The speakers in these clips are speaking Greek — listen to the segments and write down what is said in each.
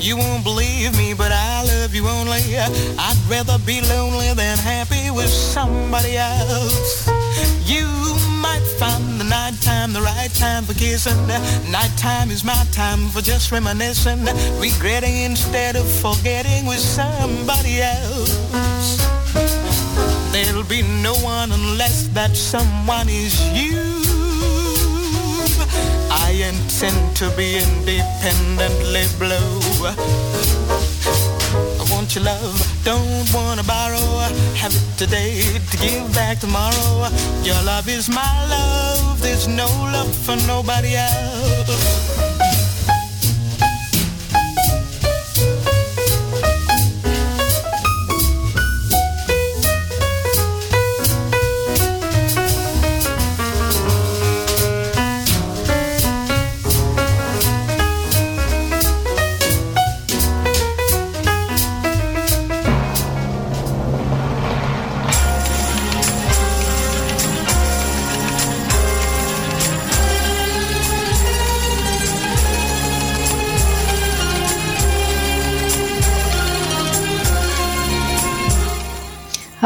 You won't believe me, but I love you only. I'd rather be lonely than happy with somebody else. You might find the night time the right time for kissing. Nighttime is my time for just reminiscing, regretting instead of forgetting with somebody else. There'll be no one unless that someone is you. Intend to be independently blue. I want your love, don't wanna borrow. Have it today to give back tomorrow. Your love is my love, there's no love for nobody else.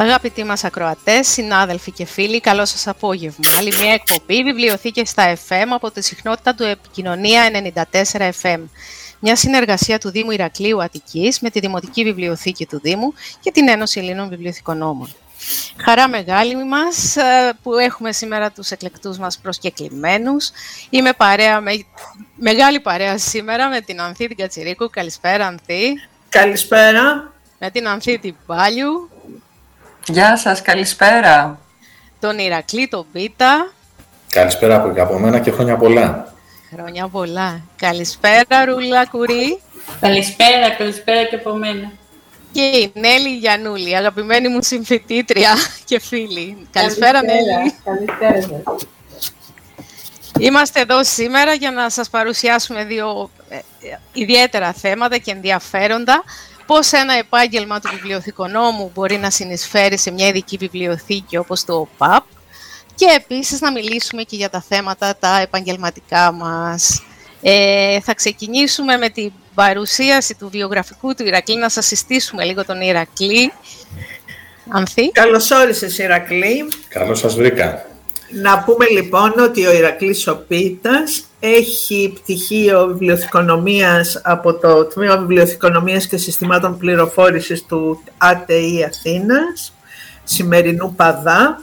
Αγαπητοί μας ακροατές, συνάδελφοι και φίλοι, καλό σας απόγευμα. Άλλη μια εκπομπή βιβλιοθήκες στα FM από τη συχνότητα του Επικοινωνία 94 FM. Μια συνεργασία του Δήμου Ηρακλείου Αττικής με τη Δημοτική Βιβλιοθήκη του Δήμου και την Ένωση Ελλήνων Βιβλιοθηκονόμων. Χαρά μεγάλη μας ε, που έχουμε σήμερα τους εκλεκτούς μας προσκεκλημένους. Είμαι παρέα με, μεγάλη παρέα σήμερα με την Ανθή την Κατσιρίκου. Καλησπέρα Ανθή. Καλησπέρα. Με την Ανθή την Πάλιου. Γεια σας, καλησπέρα. Τον Ηρακλή, τον Πίτα. Καλησπέρα από, από μένα και χρόνια πολλά. Χρόνια πολλά. Καλησπέρα, Ρούλα Κουρί. Καλησπέρα, καλησπέρα και από μένα. Και η Νέλη Γιανούλη, αγαπημένη μου συμφιτήτρια και φίλη. Καλησπέρα, Νέλη. Καλησπέρα Είμαστε εδώ σήμερα για να σας παρουσιάσουμε δύο ε, ε, ιδιαίτερα θέματα και ενδιαφέροντα πώς ένα επάγγελμα του βιβλιοθηκονόμου μπορεί να συνεισφέρει σε μια ειδική βιβλιοθήκη όπως το ΟΠΑΠ και επίσης να μιλήσουμε και για τα θέματα τα επαγγελματικά μας. Ε, θα ξεκινήσουμε με την παρουσίαση του βιογραφικού του Ηρακλή, να σας συστήσουμε λίγο τον Ηρακλή. Ανθή. Καλώς όρισες Ηρακλή. Καλώς σας βρήκα. Να πούμε λοιπόν ότι ο Ηρακλής Σοπίτας έχει πτυχίο βιβλιοθηκονομίας από το Τμήμα Βιβλιοθηκονομίας και Συστημάτων Πληροφόρησης του ΑΤΕΗ Αθήνας, σημερινού Παδά,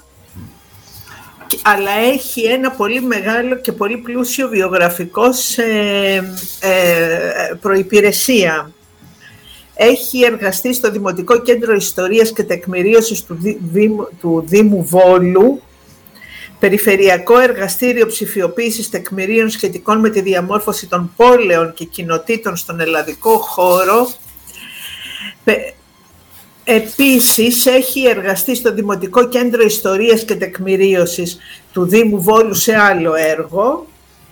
αλλά έχει ένα πολύ μεγάλο και πολύ πλούσιο βιογραφικό σε ε, προϋπηρεσία. Έχει εργαστεί στο Δημοτικό Κέντρο Ιστορίας και Τεκμηρίωσης του, Δήμου, του Δήμου Βόλου, Περιφερειακό Εργαστήριο Ψηφιοποίησης Τεκμηρίων σχετικών με τη διαμόρφωση των πόλεων και κοινοτήτων στον ελλαδικό χώρο. Επίσης, έχει εργαστεί στο Δημοτικό Κέντρο Ιστορίας και Τεκμηρίωσης του Δήμου Βόλου σε άλλο έργο,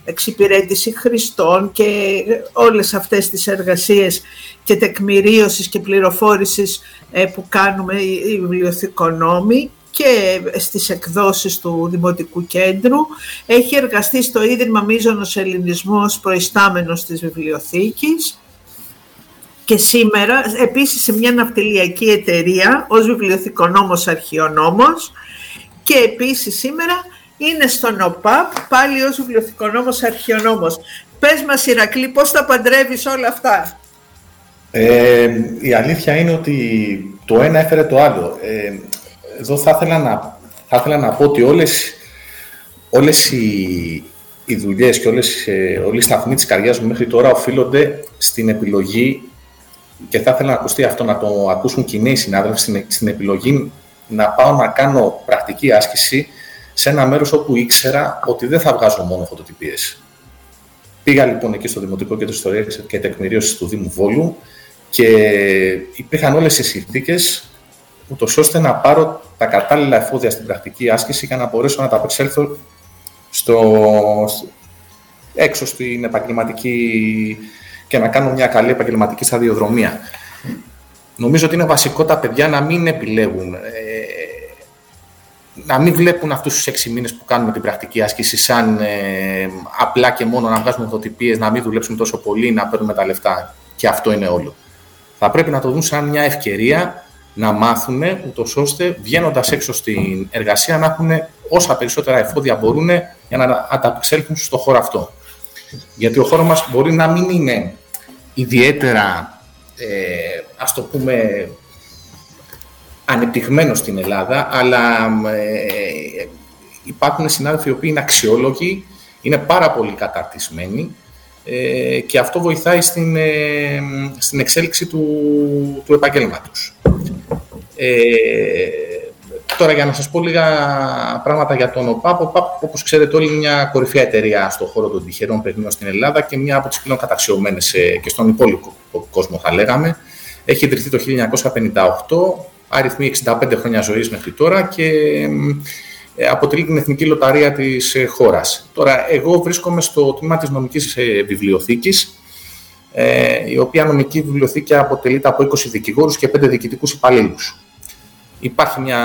εξυπηρέτηση χρηστών και όλες αυτές τις εργασίες και τεκμηρίωσης και πληροφόρησης ε, που κάνουμε οι βιβλιοθηκονόμοι και στις εκδόσεις του Δημοτικού Κέντρου. Έχει εργαστεί στο Ίδρυμα Μίζωνος Ελληνισμός προϊστάμενος της βιβλιοθήκης και σήμερα επίσης σε μια ναυτιλιακή εταιρεία ως βιβλιοθηκονόμος αρχαιονόμος και επίσης σήμερα είναι στον ΟΠΑΠ πάλι ως βιβλιοθηκονόμος αρχαιονόμος. Πες μας Ηρακλή πώς θα παντρεύεις όλα αυτά; Ε, η αλήθεια είναι ότι το ένα έφερε το άλλο. Ε, εδώ θα ήθελα να, θα ήθελα να πω ότι όλες, όλες οι, οι δουλειές και όλες, ε, όλοι οι σταθμοί της καριέρας μου μέχρι τώρα οφείλονται στην επιλογή και θα ήθελα να ακουστεί αυτό, να το ακούσουν και οι νέοι συνάδελφοι στην, στην επιλογή να πάω να κάνω πρακτική άσκηση σε ένα μέρος όπου ήξερα ότι δεν θα βγάζω μόνο φωτοτυπίες. Πήγα λοιπόν εκεί στο Δημοτικό Κέντρο Ιστορίας και Τεκμηρίωσης του Δήμου Βόλου και υπήρχαν όλες οι συνθήκες ούτως ώστε να πάρω τα κατάλληλα εφόδια στην πρακτική άσκηση για να μπορέσω να τα απεξέλθω στο, έξω στην επαγγελματική και να κάνω μια καλή επαγγελματική σταδιοδρομία. Νομίζω ότι είναι βασικό τα παιδιά να μην επιλέγουν, ε, να μην βλέπουν αυτούς τους έξι μήνες που κάνουμε την πρακτική άσκηση σαν ε, απλά και μόνο να βγάζουμε φωτοτυπίες, να μην δουλέψουμε τόσο πολύ, να παίρνουμε τα λεφτά. και αυτό είναι όλο. Θα πρέπει να το δουν σαν μια ευκαιρία να μάθουν, ούτως ώστε βγαίνοντας έξω στην εργασία να έχουν όσα περισσότερα εφόδια μπορούν για να ανταπεξέλθουν στο χώρο αυτό. Γιατί ο χώρος μας μπορεί να μην είναι ιδιαίτερα, ε, ας το πούμε, ανεπτυγμένος στην Ελλάδα, αλλά ε, υπάρχουν συνάδελφοι οι οποίοι είναι αξιόλογοι, είναι πάρα πολύ καταρτισμένοι ε, και αυτό βοηθάει στην, ε, στην εξέλιξη του, του επαγγέλματος. Ε, τώρα για να σας πω λίγα πράγματα για τον ΟΠΑΠ. Ο ΟΠΑΠ, όπως ξέρετε όλοι, είναι μια κορυφαία εταιρεία στον χώρο των τυχερών παιχνιδιών στην Ελλάδα και μια από τις πλέον καταξιωμένες ε, και στον υπόλοιπο κόσμο θα λέγαμε. Έχει ιδρυθεί το 1958, αριθμεί 65 χρόνια ζωής μέχρι τώρα και ε, αποτελεί την εθνική λοταρία της ε, χώρας. Τώρα, εγώ βρίσκομαι στο τμήμα της νομικής βιβλιοθήκης, η οποία νομική βιβλιοθήκη αποτελείται από 20 δικηγόρους και 5 διοικητικούς υπαλλήλους. Υπάρχει μια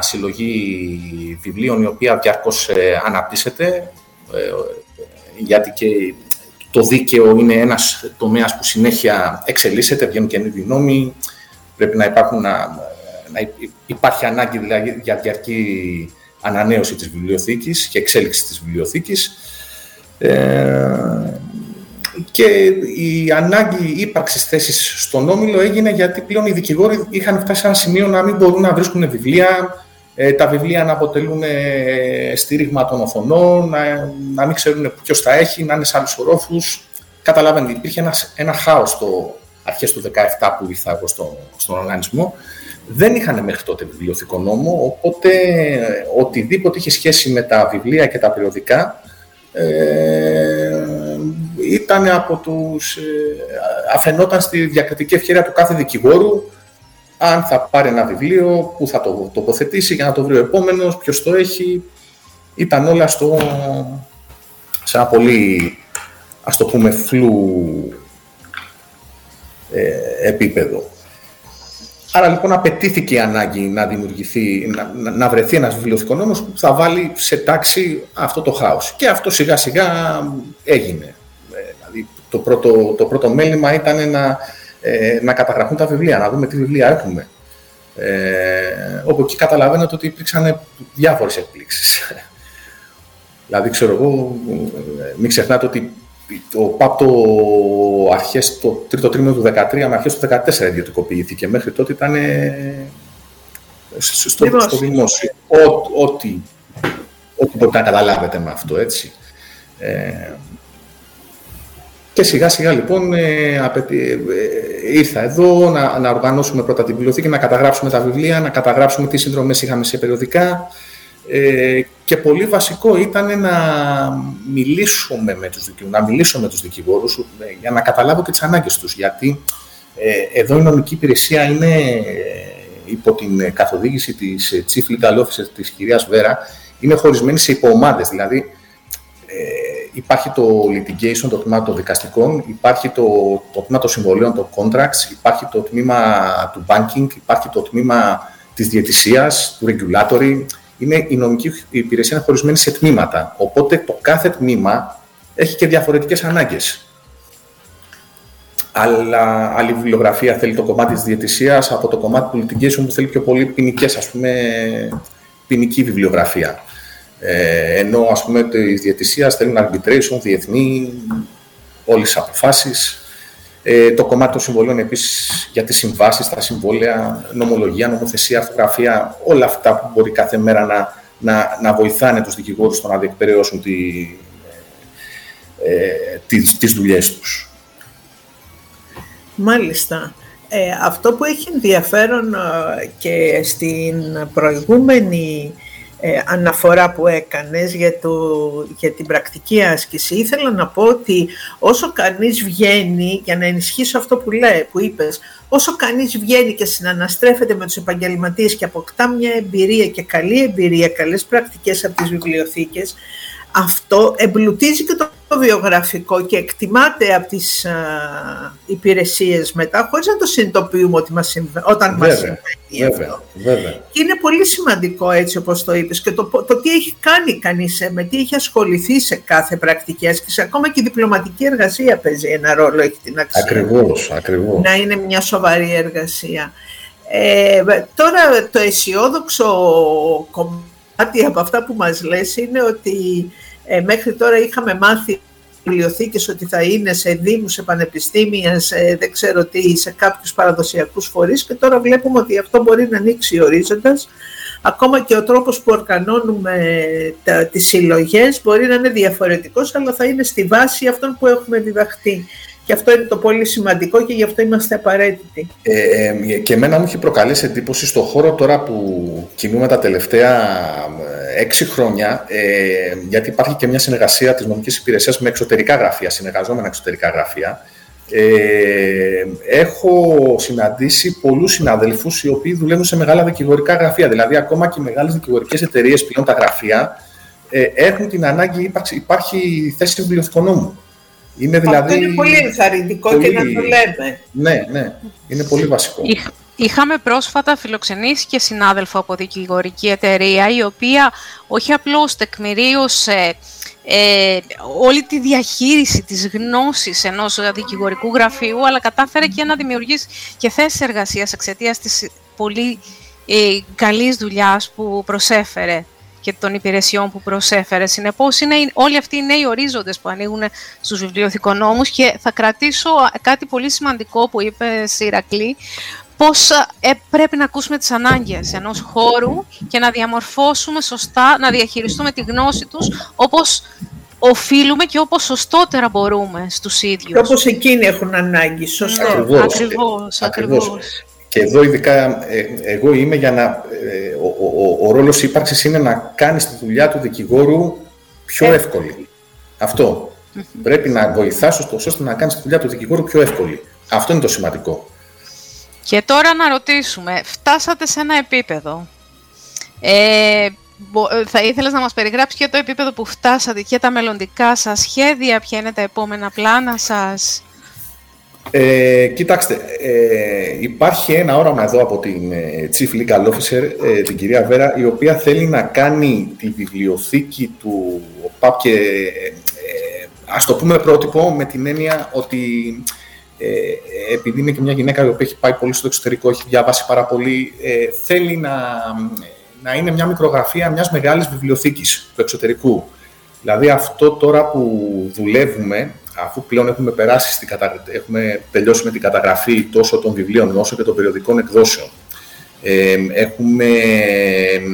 συλλογή βιβλίων η οποία διαρκώς ε, αναπτύσσεται, ε, γιατί και το δίκαιο είναι ένας τομέας που συνέχεια εξελίσσεται, βγαίνουν καινούργιοι νόμοι, πρέπει να, υπάρχουν, να, να υπάρχει ανάγκη δηλαδή, για διαρκή ανανέωση της βιβλιοθήκης και εξέλιξη της βιβλιοθήκης. Ε, και η ανάγκη ύπαρξης θέσης στον Όμιλο έγινε γιατί πλέον οι δικηγόροι είχαν φτάσει σε ένα σημείο να μην μπορούν να βρίσκουν βιβλία, ε, τα βιβλία να αποτελούν ε, στήριγμα των οθονών, να, να μην ξέρουν ποιος τα έχει, να είναι σε άλλους ορόφους. Καταλαβαίνετε, υπήρχε ένας, ένα χάος στο αρχές του 2017 που ήρθα εγώ στο, στον οργανισμό. Δεν είχαν μέχρι τότε βιβλιοθηκό νόμο, οπότε ε, οτιδήποτε είχε σχέση με τα βιβλία και τα περιοδικά ε, ήταν από τους, ε, αφαινόταν στη διακριτική ευκαιρία του κάθε δικηγόρου αν θα πάρει ένα βιβλίο, που θα το τοποθετήσει για να το βρει ο επόμενος, ποιος το έχει. Ήταν όλα στο, σε ένα πολύ, ας το πούμε, φλού ε, επίπεδο. Άρα λοιπόν απαιτήθηκε η ανάγκη να δημιουργηθεί, να, να βρεθεί ένας βιβλιοθηκονόμος που θα βάλει σε τάξη αυτό το χάος. Και αυτό σιγά σιγά έγινε. Ε, δηλαδή το πρώτο, το πρώτο μέλημα ήταν να, ε, να καταγραφούν τα βιβλία, να δούμε τι βιβλία έχουμε. Ε, όπου εκεί καταλαβαίνετε ότι υπήρξαν διάφορες εκπλήξεις. δηλαδή, ξέρω εγώ, ε, μην ξεχνάτε ότι το ΠΑΠ το αρχές, το τρίτο τρίμηνο του 2013 με αρχές του 2014 ιδιωτικοποιήθηκε. Μέχρι τότε ήταν στο, στο δημόσιο. Ό,τι, ό,τι μπορείτε να καταλάβετε με αυτό, έτσι. Ε, και σιγά σιγά λοιπόν ε, ε, ήρθα εδώ να, να οργανώσουμε πρώτα την βιβλιοθήκη, να καταγράψουμε τα βιβλία, να καταγράψουμε τις συνδρομές είχαμε σε περιοδικά, ε, και πολύ βασικό ήταν να μιλήσουμε με τους δικηγόρους, να μιλήσω με τους δικηγόρους ε, για να καταλάβω και τις ανάγκες τους. Γιατί ε, εδώ η νομική υπηρεσία είναι ε, υπό την καθοδήγηση της Chief Legal Officer της κυρίας Βέρα, είναι χωρισμένη σε υποομάδες. Δηλαδή, υπάρχει το litigation, το τμήμα των δικαστικών, υπάρχει το, το τμήμα των συμβολίων, των contracts, υπάρχει το τμήμα του banking, υπάρχει το τμήμα της διαιτησίας, του regulatory, είναι η νομική υπηρεσία είναι χωρισμένη σε τμήματα. Οπότε το κάθε τμήμα έχει και διαφορετικές ανάγκες. Αλλά άλλη βιβλιογραφία θέλει το κομμάτι της διαιτησίας, από το κομμάτι του litigation που θέλει πιο πολύ ποινικές, ας πούμε, ποινική βιβλιογραφία. Ε, ενώ, ας πούμε, τη διαιτησία θέλουν arbitration, διεθνή, όλες τις αποφάσεις. Ε, το κομμάτι των συμβολίων επίσης για τις συμβάσεις, τα συμβόλαια, νομολογία, νομοθεσία, αυτογραφία, όλα αυτά που μπορεί κάθε μέρα να, να, να βοηθάνε τους δικηγόρους στο να διεκπαιρεώσουν τη, ε, τις, τις δουλειές τους. Μάλιστα. Ε, αυτό που έχει ενδιαφέρον ε, και στην προηγούμενη ε, αναφορά που έκανες για, το, για την πρακτική άσκηση, ήθελα να πω ότι όσο κανείς βγαίνει, για να ενισχύσω αυτό που, λέει, που είπες, όσο κανείς βγαίνει και συναναστρέφεται με τους επαγγελματίες και αποκτά μια εμπειρία και καλή εμπειρία, καλές πρακτικές από τις βιβλιοθήκες, αυτό εμπλουτίζει και το βιογραφικό και εκτιμάται από τις α, υπηρεσίες μετά, χωρίς να το συνειδητοποιούμε ότι μας συμβα... όταν Βέβαια, μας συμβαίνει βέβαια, αυτό. βέβαια. Και είναι πολύ σημαντικό έτσι όπως το είπες και το, το τι έχει κάνει κανείς, ε, με τι έχει ασχοληθεί σε κάθε πρακτική άσκηση. Ακόμα και η διπλωματική εργασία παίζει ένα ρόλο, έχει την αξία Ακριβώς, ακριβώς. να είναι μια σοβαρή εργασία. Ε, τώρα το αισιόδοξο κομμάτι από αυτά που μας λες είναι ότι ε, μέχρι τώρα είχαμε μάθει βιβλιοθήκες ότι θα είναι σε δήμους, σε πανεπιστήμια, σε δεν ξέρω τι, σε κάποιους παραδοσιακούς φορείς και τώρα βλέπουμε ότι αυτό μπορεί να ανοίξει ορίζοντας. Ακόμα και ο τρόπος που οργανώνουμε τα, τις συλλογές μπορεί να είναι διαφορετικός, αλλά θα είναι στη βάση αυτών που έχουμε διδαχτεί. Και αυτό είναι το πολύ σημαντικό και γι' αυτό είμαστε απαραίτητοι. Ε, ε, και εμένα μου έχει προκαλέσει εντύπωση στο χώρο τώρα που κινούμε τα τελευταία ε, έξι χρόνια, ε, γιατί υπάρχει και μια συνεργασία της νομικής υπηρεσίας με εξωτερικά γραφεία, συνεργαζόμενα εξωτερικά γραφεία. Ε, έχω συναντήσει πολλούς συναδέλφους οι οποίοι δουλεύουν σε μεγάλα δικηγορικά γραφεία, δηλαδή ακόμα και οι μεγάλες δικηγορικές εταιρείες πλέον τα γραφεία ε, έχουν την ανάγκη, υπάρχει, υπάρχει θέση βιβλιοθηκονόμου. Είναι δηλαδή... Αυτό είναι πολύ ενθαρρυντικό πολύ- και να το λέμε. Ναι, ναι, είναι πολύ βασικό. Είχ- Είχαμε πρόσφατα φιλοξενήσει και συνάδελφο από δικηγορική εταιρεία, η οποία όχι απλώς τεκμηρίωσε ε, όλη τη διαχείριση της γνώσης ενός δικηγορικού γραφείου, αλλά κατάφερε και να δημιουργήσει και θέσεις εργασίας εξαιτίας της πολύ ε, καλής δουλειάς που προσέφερε και των υπηρεσιών που προσέφερε. Συνεπώς, είναι οι- όλοι αυτοί οι νέοι ορίζοντες που ανοίγουν στους βιβλιοθηκονόμους και θα κρατήσω κάτι πολύ σημαντικό που είπε Ηρακλή, πώς ε, πρέπει να ακούσουμε τις ανάγκες ενός χώρου και να διαμορφώσουμε σωστά, να διαχειριστούμε τη γνώση τους όπως οφείλουμε και όπως σωστότερα μπορούμε στους Και ίδιους. όπως εκείνοι έχουν ανάγκη, σωστό. Ναι, Ακριβώς. ακριβώς, Ακριβώς. Ακριβώς. Και εδώ ειδικά ε, εγώ είμαι για να... ε, ο, ο, ο, ο ρόλος ύπαρξης είναι να κάνεις τη δουλειά του δικηγόρου πιο Ε. εύκολη. Αυτό. Πρέπει να βοηθάς ωστόσο ώστε να κάνεις τη δουλειά του δικηγόρου πιο εύκολη. Αυτό είναι το σημαντικό. Και τώρα να ρωτήσουμε, φτάσατε σε ένα επίπεδο. Ε, μπο- ε, θα ήθελες να μας περιγράψεις και το επίπεδο που φτάσατε και τα μελλοντικά σας σχέδια, ποια είναι τα επόμενα πλάνα σας; Ε, κοιτάξτε, ε, υπάρχει ένα όραμα εδώ από την ε, Chief Legal Officer, ε, την κυρία Βέρα, η οποία θέλει να κάνει τη βιβλιοθήκη του ΟΠΑΠ και ε, ας το πούμε πρότυπο με την έννοια ότι ε, επειδή είναι και μια γυναίκα η οποία έχει πάει πολύ στο εξωτερικό, έχει διαβάσει πάρα πολύ, ε, θέλει να, να είναι μια μικρογραφία μιας μεγάλης βιβλιοθήκης του εξωτερικού. Δηλαδή αυτό τώρα που δουλεύουμε, αφού πλέον έχουμε, περάσει στην κατα... έχουμε τελειώσει με την καταγραφή τόσο των βιβλίων όσο και των περιοδικών εκδόσεων, ε, έχουμε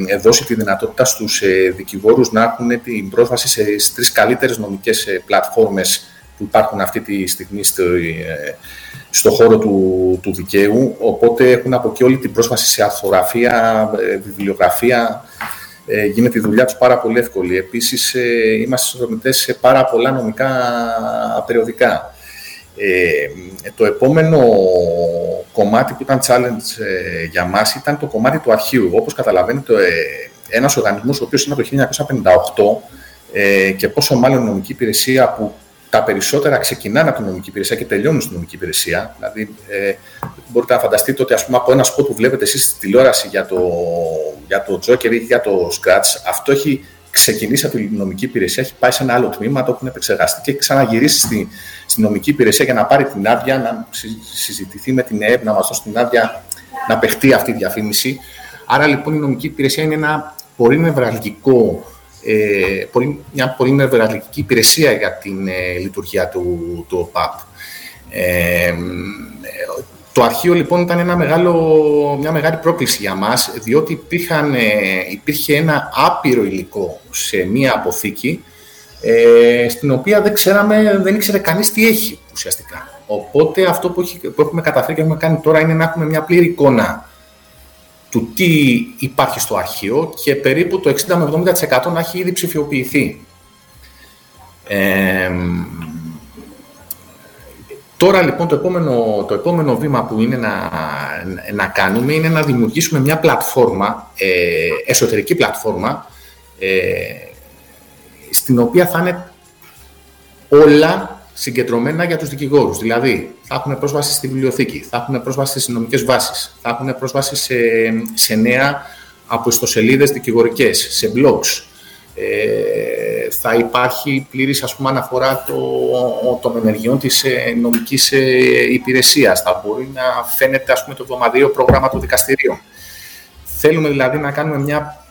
ε, δώσει τη δυνατότητα στους ε, δικηγόρους να έχουν την πρόσβαση σε, στις τρεις καλύτερες νομικές ε, πλατφόρμες που υπάρχουν αυτή τη στιγμή στο, ε, στο χώρο του, του δικαίου, οπότε έχουν από εκεί όλη την πρόσβαση σε αρθογραφία, ε, βιβλιογραφία, ε, γίνεται η δουλειά τους πάρα πολύ εύκολη. Επίσης, ε, είμαστε συνδρομητές σε πάρα πολλά νομικά περιοδικά. Ε, το επόμενο κομμάτι που ήταν challenge ε, για μας ήταν το κομμάτι του αρχείου. Όπως καταλαβαίνετε, ε, ένας οργανισμός ο οποίος είναι από το 1958 ε, και πόσο μάλλον η νομική υπηρεσία που τα περισσότερα ξεκινάνε από την νομική υπηρεσία και τελειώνουν στην νομική υπηρεσία. Δηλαδή, ε, μπορείτε να φανταστείτε ότι ας πούμε, από ένα σποτ που βλέπετε εσείς στη τηλεόραση για το, για το Joker ή για το Scratch, αυτό έχει ξεκινήσει από την νομική υπηρεσία, έχει πάει σε ένα άλλο τμήμα, το έχουν επεξεργαστεί και έχει ξαναγυρίσει στη, στη νομική υπηρεσία για να πάρει την άδεια, να συζητηθεί με την ΕΕΠ, να μας δώσει την άδεια να παιχτεί αυτή η διαφήμιση. Άρα λοιπόν η νομική υπηρεσία είναι ένα πολύ νευραλγικό ε, πολύ, μια πολύ νευραλγική υπηρεσία για την ε, λειτουργία του, του ΟΠΑΠ. Ε, το αρχείο λοιπόν ήταν ένα μεγάλο, μια μεγάλη πρόκληση για μας, διότι υπήρχαν, ε, υπήρχε ένα άπειρο υλικό σε μία αποθήκη, ε, στην οποία δεν ξέραμε, δεν ήξερε κανείς τι έχει ουσιαστικά. Οπότε αυτό που, έχει, που έχουμε καταφέρει και έχουμε κάνει τώρα είναι να έχουμε μια πλήρη εικόνα του τι υπάρχει στο αρχείο και περίπου το 60 με 70% να έχει ήδη ψηφιοποιηθεί. Ε, τώρα λοιπόν το επόμενο, το επόμενο βήμα που είναι να, να κάνουμε είναι να δημιουργήσουμε μια πλατφόρμα, ε, εσωτερική πλατφόρμα, ε, στην οποία θα είναι όλα συγκεντρωμένα για τους δικηγόρους. Δηλαδή, θα έχουν πρόσβαση στη βιβλιοθήκη, θα έχουν πρόσβαση στις νομικές βάσεις, θα έχουν πρόσβαση σε, σε νέα από ιστοσελίδες δικηγορικές, σε blogs. Ε, θα υπάρχει πλήρης ας πούμε, αναφορά το, των ενεργειών της ε, νομικής ε, υπηρεσίας. Θα μπορεί να φαίνεται ας πούμε, το εβδομαδιαίο πρόγραμμα του δικαστηρίου. Θέλουμε δηλαδή να κάνουμε μια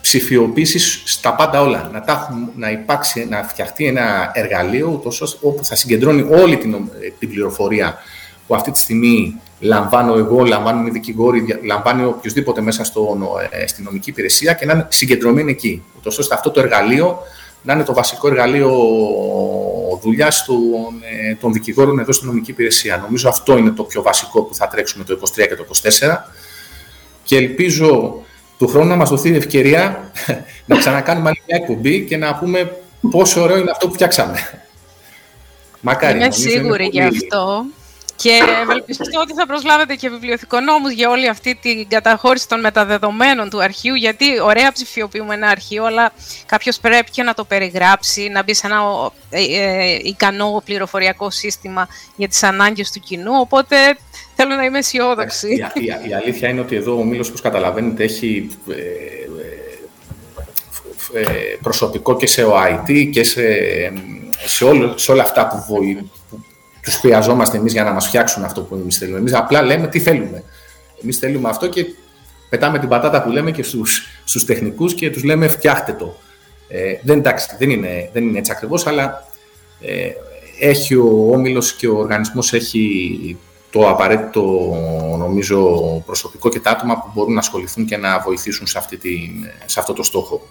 ψηφιοποίησης στα πάντα όλα. Να, τα, να υπάρξει, να φτιαχτεί ένα εργαλείο ούτως, όπου θα συγκεντρώνει όλη την, την πληροφορία που αυτή τη στιγμή λαμβάνω εγώ, λαμβάνουν οι δικηγόροι, λαμβάνει οποιοδήποτε μέσα στο, ε, στην νομική υπηρεσία και να είναι συγκεντρωμένοι εκεί. Ούτως ώστε αυτό το εργαλείο να είναι το βασικό εργαλείο δουλειάς των, ε, των δικηγόρων εδώ στην νομική υπηρεσία. Νομίζω αυτό είναι το πιο βασικό που θα τρέξουμε το 23 και το 24 και ελπίζω του χρόνου να μας δοθεί η ευκαιρία να ξανακάνουμε άλλη μια εκπομπή και να πούμε πόσο ωραίο είναι αυτό που φτιάξαμε. Μακάρι. Είμαι σίγουρη γι' αυτό. Και ευελπιστώ ότι θα προσλάβετε και βιβλιοθηκονόμους για όλη αυτή την καταχώρηση των μεταδεδομένων του αρχείου, γιατί ωραία ψηφιοποιούμε ένα αρχείο, αλλά κάποιος πρέπει και να το περιγράψει, να μπει σε ένα ε, ε, ικανό πληροφοριακό σύστημα για τις ανάγκες του κοινού, οπότε θέλω να είμαι αισιόδοξη. Η, η, η αλήθεια είναι ότι εδώ ο Μήλος, όπως καταλαβαίνετε, έχει ε, προσωπικό και σε OIT και σε, σε, όλο, σε όλα αυτά που, βοηθούν τους χρειαζόμαστε εμείς για να μας φτιάξουν αυτό που εμείς θέλουμε. Εμείς απλά λέμε τι θέλουμε. Εμείς θέλουμε αυτό και πετάμε την πατάτα που λέμε και στους, στους τεχνικούς και τους λέμε φτιάχτε το. Ε, δεν, εντάξει, δεν, είναι, δεν είναι έτσι ακριβώς, αλλά ε, έχει ο Όμιλος και ο οργανισμός έχει το απαραίτητο νομίζω προσωπικό και τα άτομα που μπορούν να ασχοληθούν και να βοηθήσουν σε, αυτή την, σε αυτό το στόχο.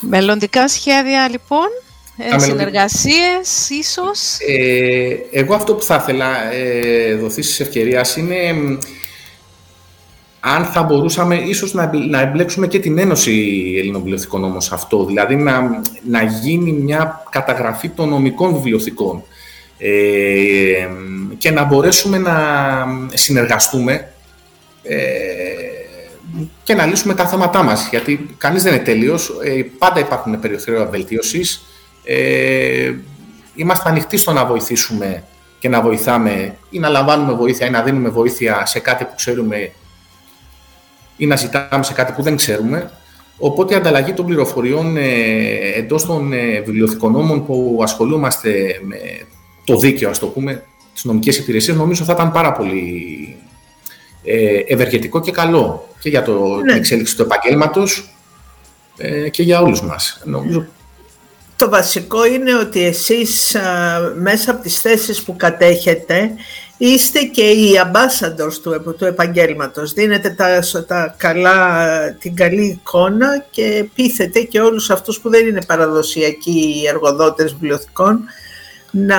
Μελλοντικά σχέδια λοιπόν. Ε, συνεργασίες, ίσως; Ε, εγώ αυτό που θα ήθελα ε, δοθήσεις ευκαιρίας είναι αν θα μπορούσαμε ίσως να, να εμπλέξουμε και την Ένωση Ελληνοβιβλιοθηκών όμως αυτό, δηλαδή να, να γίνει μια καταγραφή των νομικών βιβλιοθηκών ε, και να μπορέσουμε να συνεργαστούμε ε, και να λύσουμε τα θέματά μας, γιατί κανείς δεν είναι τέλειος, ε, πάντα υπάρχουν περιοχές βελτίωσης, ε, είμαστε ανοιχτοί στο να βοηθήσουμε και να βοηθάμε ή να λαμβάνουμε βοήθεια ή να δίνουμε βοήθεια σε κάτι που ξέρουμε ή να ζητάμε σε κάτι που δεν ξέρουμε. Οπότε η ανταλλαγή των πληροφοριών ε, εντός των ε, βιβλιοθηκονόμων που ασχολούμαστε με το δίκαιο, ας το πούμε, τις νομικές υπηρεσίες, νομίζω θα ήταν πάρα πολύ ε, ευεργετικό και καλό και για το, ναι. την εξέλιξη του επαγγέλματος ε, και για όλους μας. Νομίζω το βασικό είναι ότι εσείς μέσα από τις θέσεις που κατέχετε είστε και οι ambassadors του, του επαγγέλματος. Δίνετε τα, τα καλά, την καλή εικόνα και πείθετε και όλους αυτούς που δεν είναι παραδοσιακοί εργοδότες βιβλιοθηκών να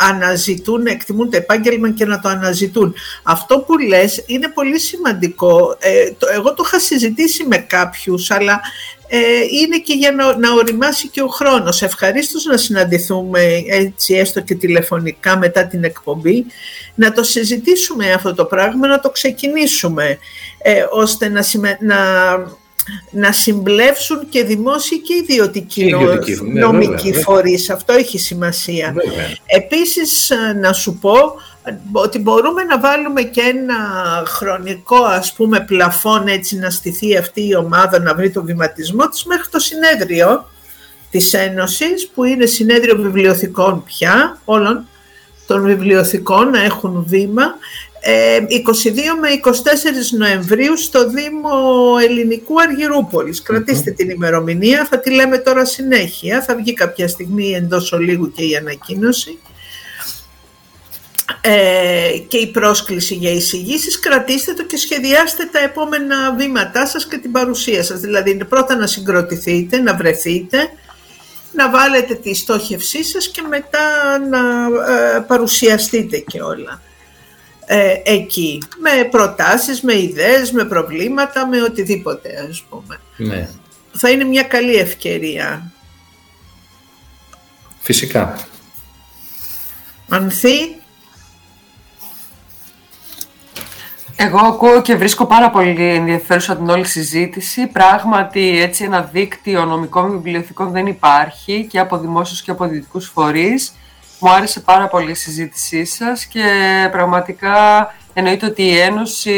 αναζητούν, να εκτιμούν το επάγγελμα και να το αναζητούν. Αυτό που λες είναι πολύ σημαντικό. Ε, το, εγώ το είχα συζητήσει με κάποιους, αλλά ε, είναι και για να, να οριμάσει και ο χρόνος. Ευχαρίστως να συναντηθούμε έτσι έστω και τηλεφωνικά μετά την εκπομπή, να το συζητήσουμε αυτό το πράγμα, να το ξεκινήσουμε, ε, ώστε να, να, να συμπλεύσουν και δημόσιοι και ιδιωτικοί ναι, νομικοί φορείς. Αυτό έχει σημασία. Βέβαια. Επίσης, να σου πω ότι μπορούμε να βάλουμε και ένα χρονικό ας πούμε πλαφόν έτσι να στηθεί αυτή η ομάδα να βρει το βηματισμό της μέχρι το συνέδριο της Ένωσης που είναι συνέδριο βιβλιοθηκών πια όλων των βιβλιοθηκών να έχουν βήμα 22 ε, με 24 Νοεμβρίου στο Δήμο Ελληνικού Κρατήστε την ημερομηνία, θα τη λέμε τώρα συνέχεια, θα βγει κάποια στιγμή εντός ολίγου και η ανακοίνωση. Ε, και η πρόσκληση για εισηγήσεις, κρατήστε το και σχεδιάστε τα επόμενα βήματά σας και την παρουσία σας. Δηλαδή πρώτα να συγκροτηθείτε, να βρεθείτε, να βάλετε τη στόχευσή σας και μετά να ε, παρουσιαστείτε και όλα. Ε, εκεί, με προτάσεις, με ιδέες, με προβλήματα, με οτιδήποτε ας πούμε. Ναι. Θα είναι μια καλή ευκαιρία. Φυσικά. Ανθή; Εγώ ακούω και βρίσκω πάρα πολύ ενδιαφέρουσα την όλη συζήτηση. Πράγματι, έτσι ένα δίκτυο νομικών βιβλιοθηκών δεν υπάρχει και από δημόσιους και από δυτικούς φορείς. Μου άρεσε πάρα πολύ η συζήτησή σας και πραγματικά εννοείται ότι η Ένωση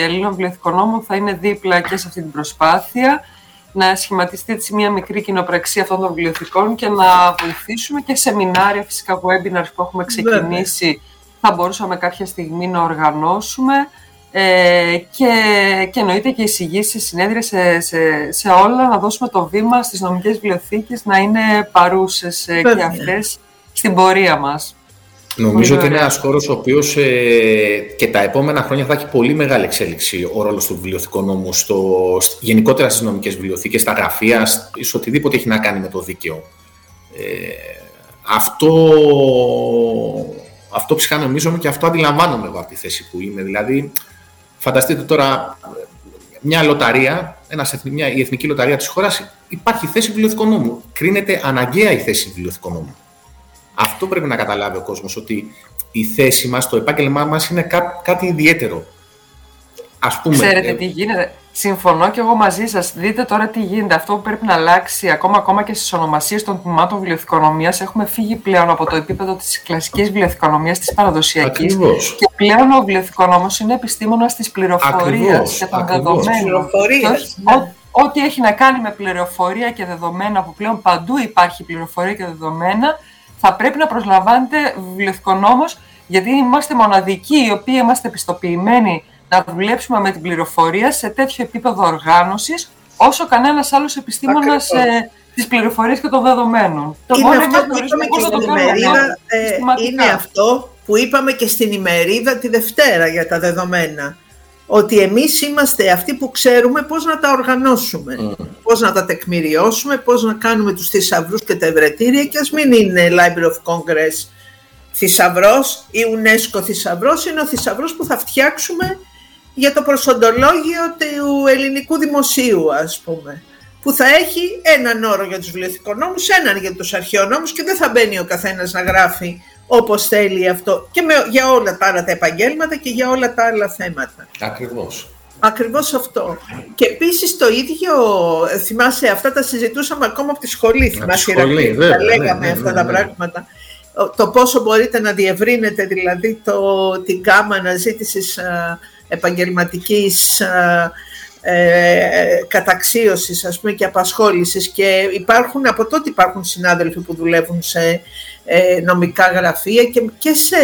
Ελλήνων Βιβλιοθηκονόμων θα είναι δίπλα και σε αυτή την προσπάθεια να σχηματιστεί έτσι μια μικρή κοινοπραξία αυτών των βιβλιοθηκών και να βοηθήσουμε και σεμινάρια, φυσικά webinars που έχουμε ξεκινήσει, θα μπορούσαμε κάποια στιγμή να οργανώσουμε ε, και, και εννοείται και εισηγήσεις, συνέδρια σε, σε, σε όλα, να δώσουμε το βήμα στις νομικές βιβλιοθήκες να είναι παρούσες ε, και αυτές στην πορεία μας. Νομίζω ότι είναι ένας χώρος ο οποίος ε, και τα επόμενα χρόνια θα έχει πολύ μεγάλη εξέλιξη ο ρόλος του βιβλιοθηκού νόμου στο, γενικότερα στις νομικές βιβλιοθήκες, στα γραφεία, σε οτιδήποτε έχει να κάνει με το δίκαιο. Ε, αυτό, αυτό ψυχανομίζομαι και αυτό αντιλαμβάνομαι εγώ από τη θέση που είμαι. Δηλαδή, φανταστείτε τώρα μια λοταρία, ένας, μια, η εθνική λοταρία της χώρας, υπάρχει θέση βιβλιοθηκού νόμου. Κρίνεται αναγκαία η θέση βιβλιοθηκού νόμου. Αυτό πρέπει να καταλάβει ο κόσμος, ότι η θέση μας, το επάγγελμά μας είναι κά, κάτι ιδιαίτερο. Ας πούμε, Ξέρετε ε, τι γίνεται. Συμφωνώ και εγώ μαζί σας. Δείτε τώρα τι γίνεται. Αυτό που πρέπει να αλλάξει ακόμα, ακόμα και στις ονομασίες των τμήματων βιβλιοθηκονομίας. Έχουμε φύγει πλέον από το επίπεδο της κλασικής βιβλιοθηκονομίας, της παραδοσιακής. Και πλέον ο βιβλιοθηκονόμος είναι επιστήμονας της πληροφορίας και των δεδομένων. Ό,τι έχει να κάνει με πληροφορία και δεδομένα, που πλέον παντού υπάρχει πληροφορία και δεδομένα, θα πρέπει να προσλαμβάνεται βιβλιοθηκονόμος, γιατί είμαστε μοναδικοί οι οποίοι είμαστε επιστοποιημένοι να δουλέψουμε με την πληροφορία σε τέτοιο επίπεδο οργάνωσης, όσο κανένας άλλος επιστήμονας ε, της πληροφορίας και των δεδομένων. Είναι, αυτό που, είπαμε και στην ημερίδα, ε, είναι αυτό που είπαμε και στην ημερίδα τη Δευτέρα για τα δεδομένα ότι εμείς είμαστε αυτοί που ξέρουμε πώς να τα οργανώσουμε, mm. πώς να τα τεκμηριώσουμε, πώς να κάνουμε τους θησαυρούς και τα ευρετήρια και ας μην είναι Library of Congress θησαυρός ή UNESCO θησαυρός, είναι ο θησαυρός που θα φτιάξουμε για το προσοντολόγιο του ελληνικού δημοσίου, ας πούμε, που θα έχει έναν όρο για τους βιβλιοθηκονόμους, έναν για τους αρχαιονόμους και δεν θα μπαίνει ο καθένας να γράφει όπως θέλει αυτό και με, για όλα τα άλλα τα επαγγέλματα και για όλα τα άλλα θέματα. Ακριβώς. Ακριβώς αυτό. Και επίσης το ίδιο, θυμάσαι, αυτά τα συζητούσαμε ακόμα από τη σχολή, θυμάσαι, τα λέγαμε ναι, ναι, αυτά ναι, τα πράγματα. Το πόσο μπορείτε να διευρύνετε δηλαδή το, την γάμα αναζήτησης α, επαγγελματικής α, ε, καταξίωσης ας πούμε και απασχόλησης και υπάρχουν, από τότε υπάρχουν συνάδελφοι που δουλεύουν σε ε, νομικά γραφεία και, και σε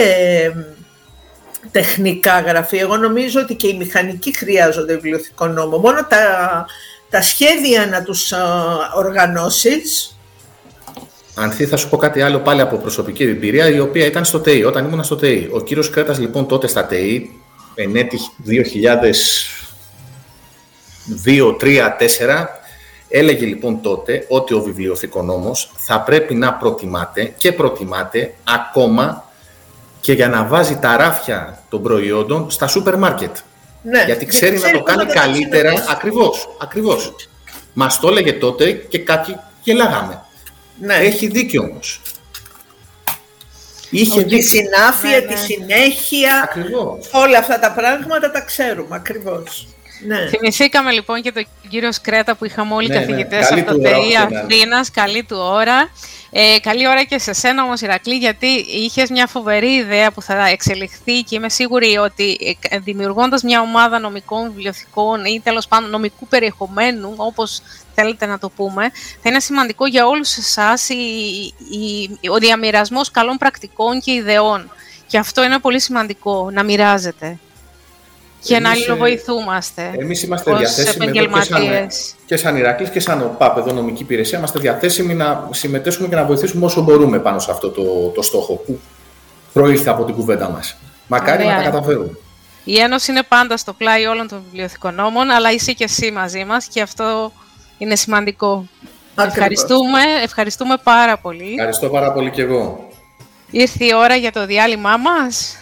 τεχνικά γραφεία. Εγώ νομίζω ότι και οι μηχανικοί χρειάζονται βιβλιοθηκό νόμο. Μόνο τα, τα σχέδια να τους οργανώσεις Ανθή, θα σου πω κάτι άλλο πάλι από προσωπική εμπειρία, η οποία ήταν στο ΤΕΙ, όταν ήμουν στο ΤΕΙ. Ο κύριος Κρέτας, λοιπόν, τότε στα ΤΕΙ, ενέτη 2002, 3, 4, Έλεγε λοιπόν τότε ότι ο βιβλιοθηκονόμος θα πρέπει να προτιμάται και προτιμάται ακόμα και για να βάζει τα ράφια των προϊόντων στα σούπερ μάρκετ. Ναι, γιατί ξέρει να το κάνει καλύτερα. Ακριβώς, ακριβώς. Μας το έλεγε τότε και κάποιοι γελάγαμε. Ναι. Έχει δίκιο όμως. Είχε Τη συνάφεια, ναι, τη ναι. συνέχεια, ακριβώς. όλα αυτά τα πράγματα τα ξέρουμε ακριβώς. Ναι. Θυμηθήκαμε λοιπόν και τον κύριο Σκρέτα που είχαμε όλοι οι ναι, ναι. καθηγητές από το ΤΕΙ Αθήνας. Καλή του ώρα. Ε, καλή ώρα και σε σένα όμως Ηρακλή, γιατί είχες μια φοβερή ιδέα που θα εξελιχθεί και είμαι σίγουρη ότι ε, δημιουργώντας μια ομάδα νομικών βιβλιοθηκών ή τέλος πάντων νομικού περιεχομένου, όπως θέλετε να το πούμε, θα είναι σημαντικό για όλους εσάς ο διαμοιρασμός καλών πρακτικών και ιδεών. Και αυτό είναι πολύ σημαντικό, να μοιράζετε και εμείς, να αλληλοβοηθούμαστε. Εμείς είμαστε διαθέσιμοι εδώ και σαν, και σαν Ηρακλή και σαν ΟΠΑΠ, εδώ νομική υπηρεσία, είμαστε διαθέσιμοι να συμμετέσχουμε και να βοηθήσουμε όσο μπορούμε πάνω σε αυτό το, το στόχο που προήλθε από την κουβέντα μας. Μακάρι να τα καταφέρουμε. Η Ένωση είναι πάντα στο πλάι όλων των βιβλιοθηκονόμων, αλλά είσαι και εσύ μαζί μας και αυτό είναι σημαντικό. Ευχαριστούμε, ευχαριστούμε πάρα πολύ. Ευχαριστώ πάρα πολύ και εγώ. Ήρθε η ώρα για το διάλειμμά μας.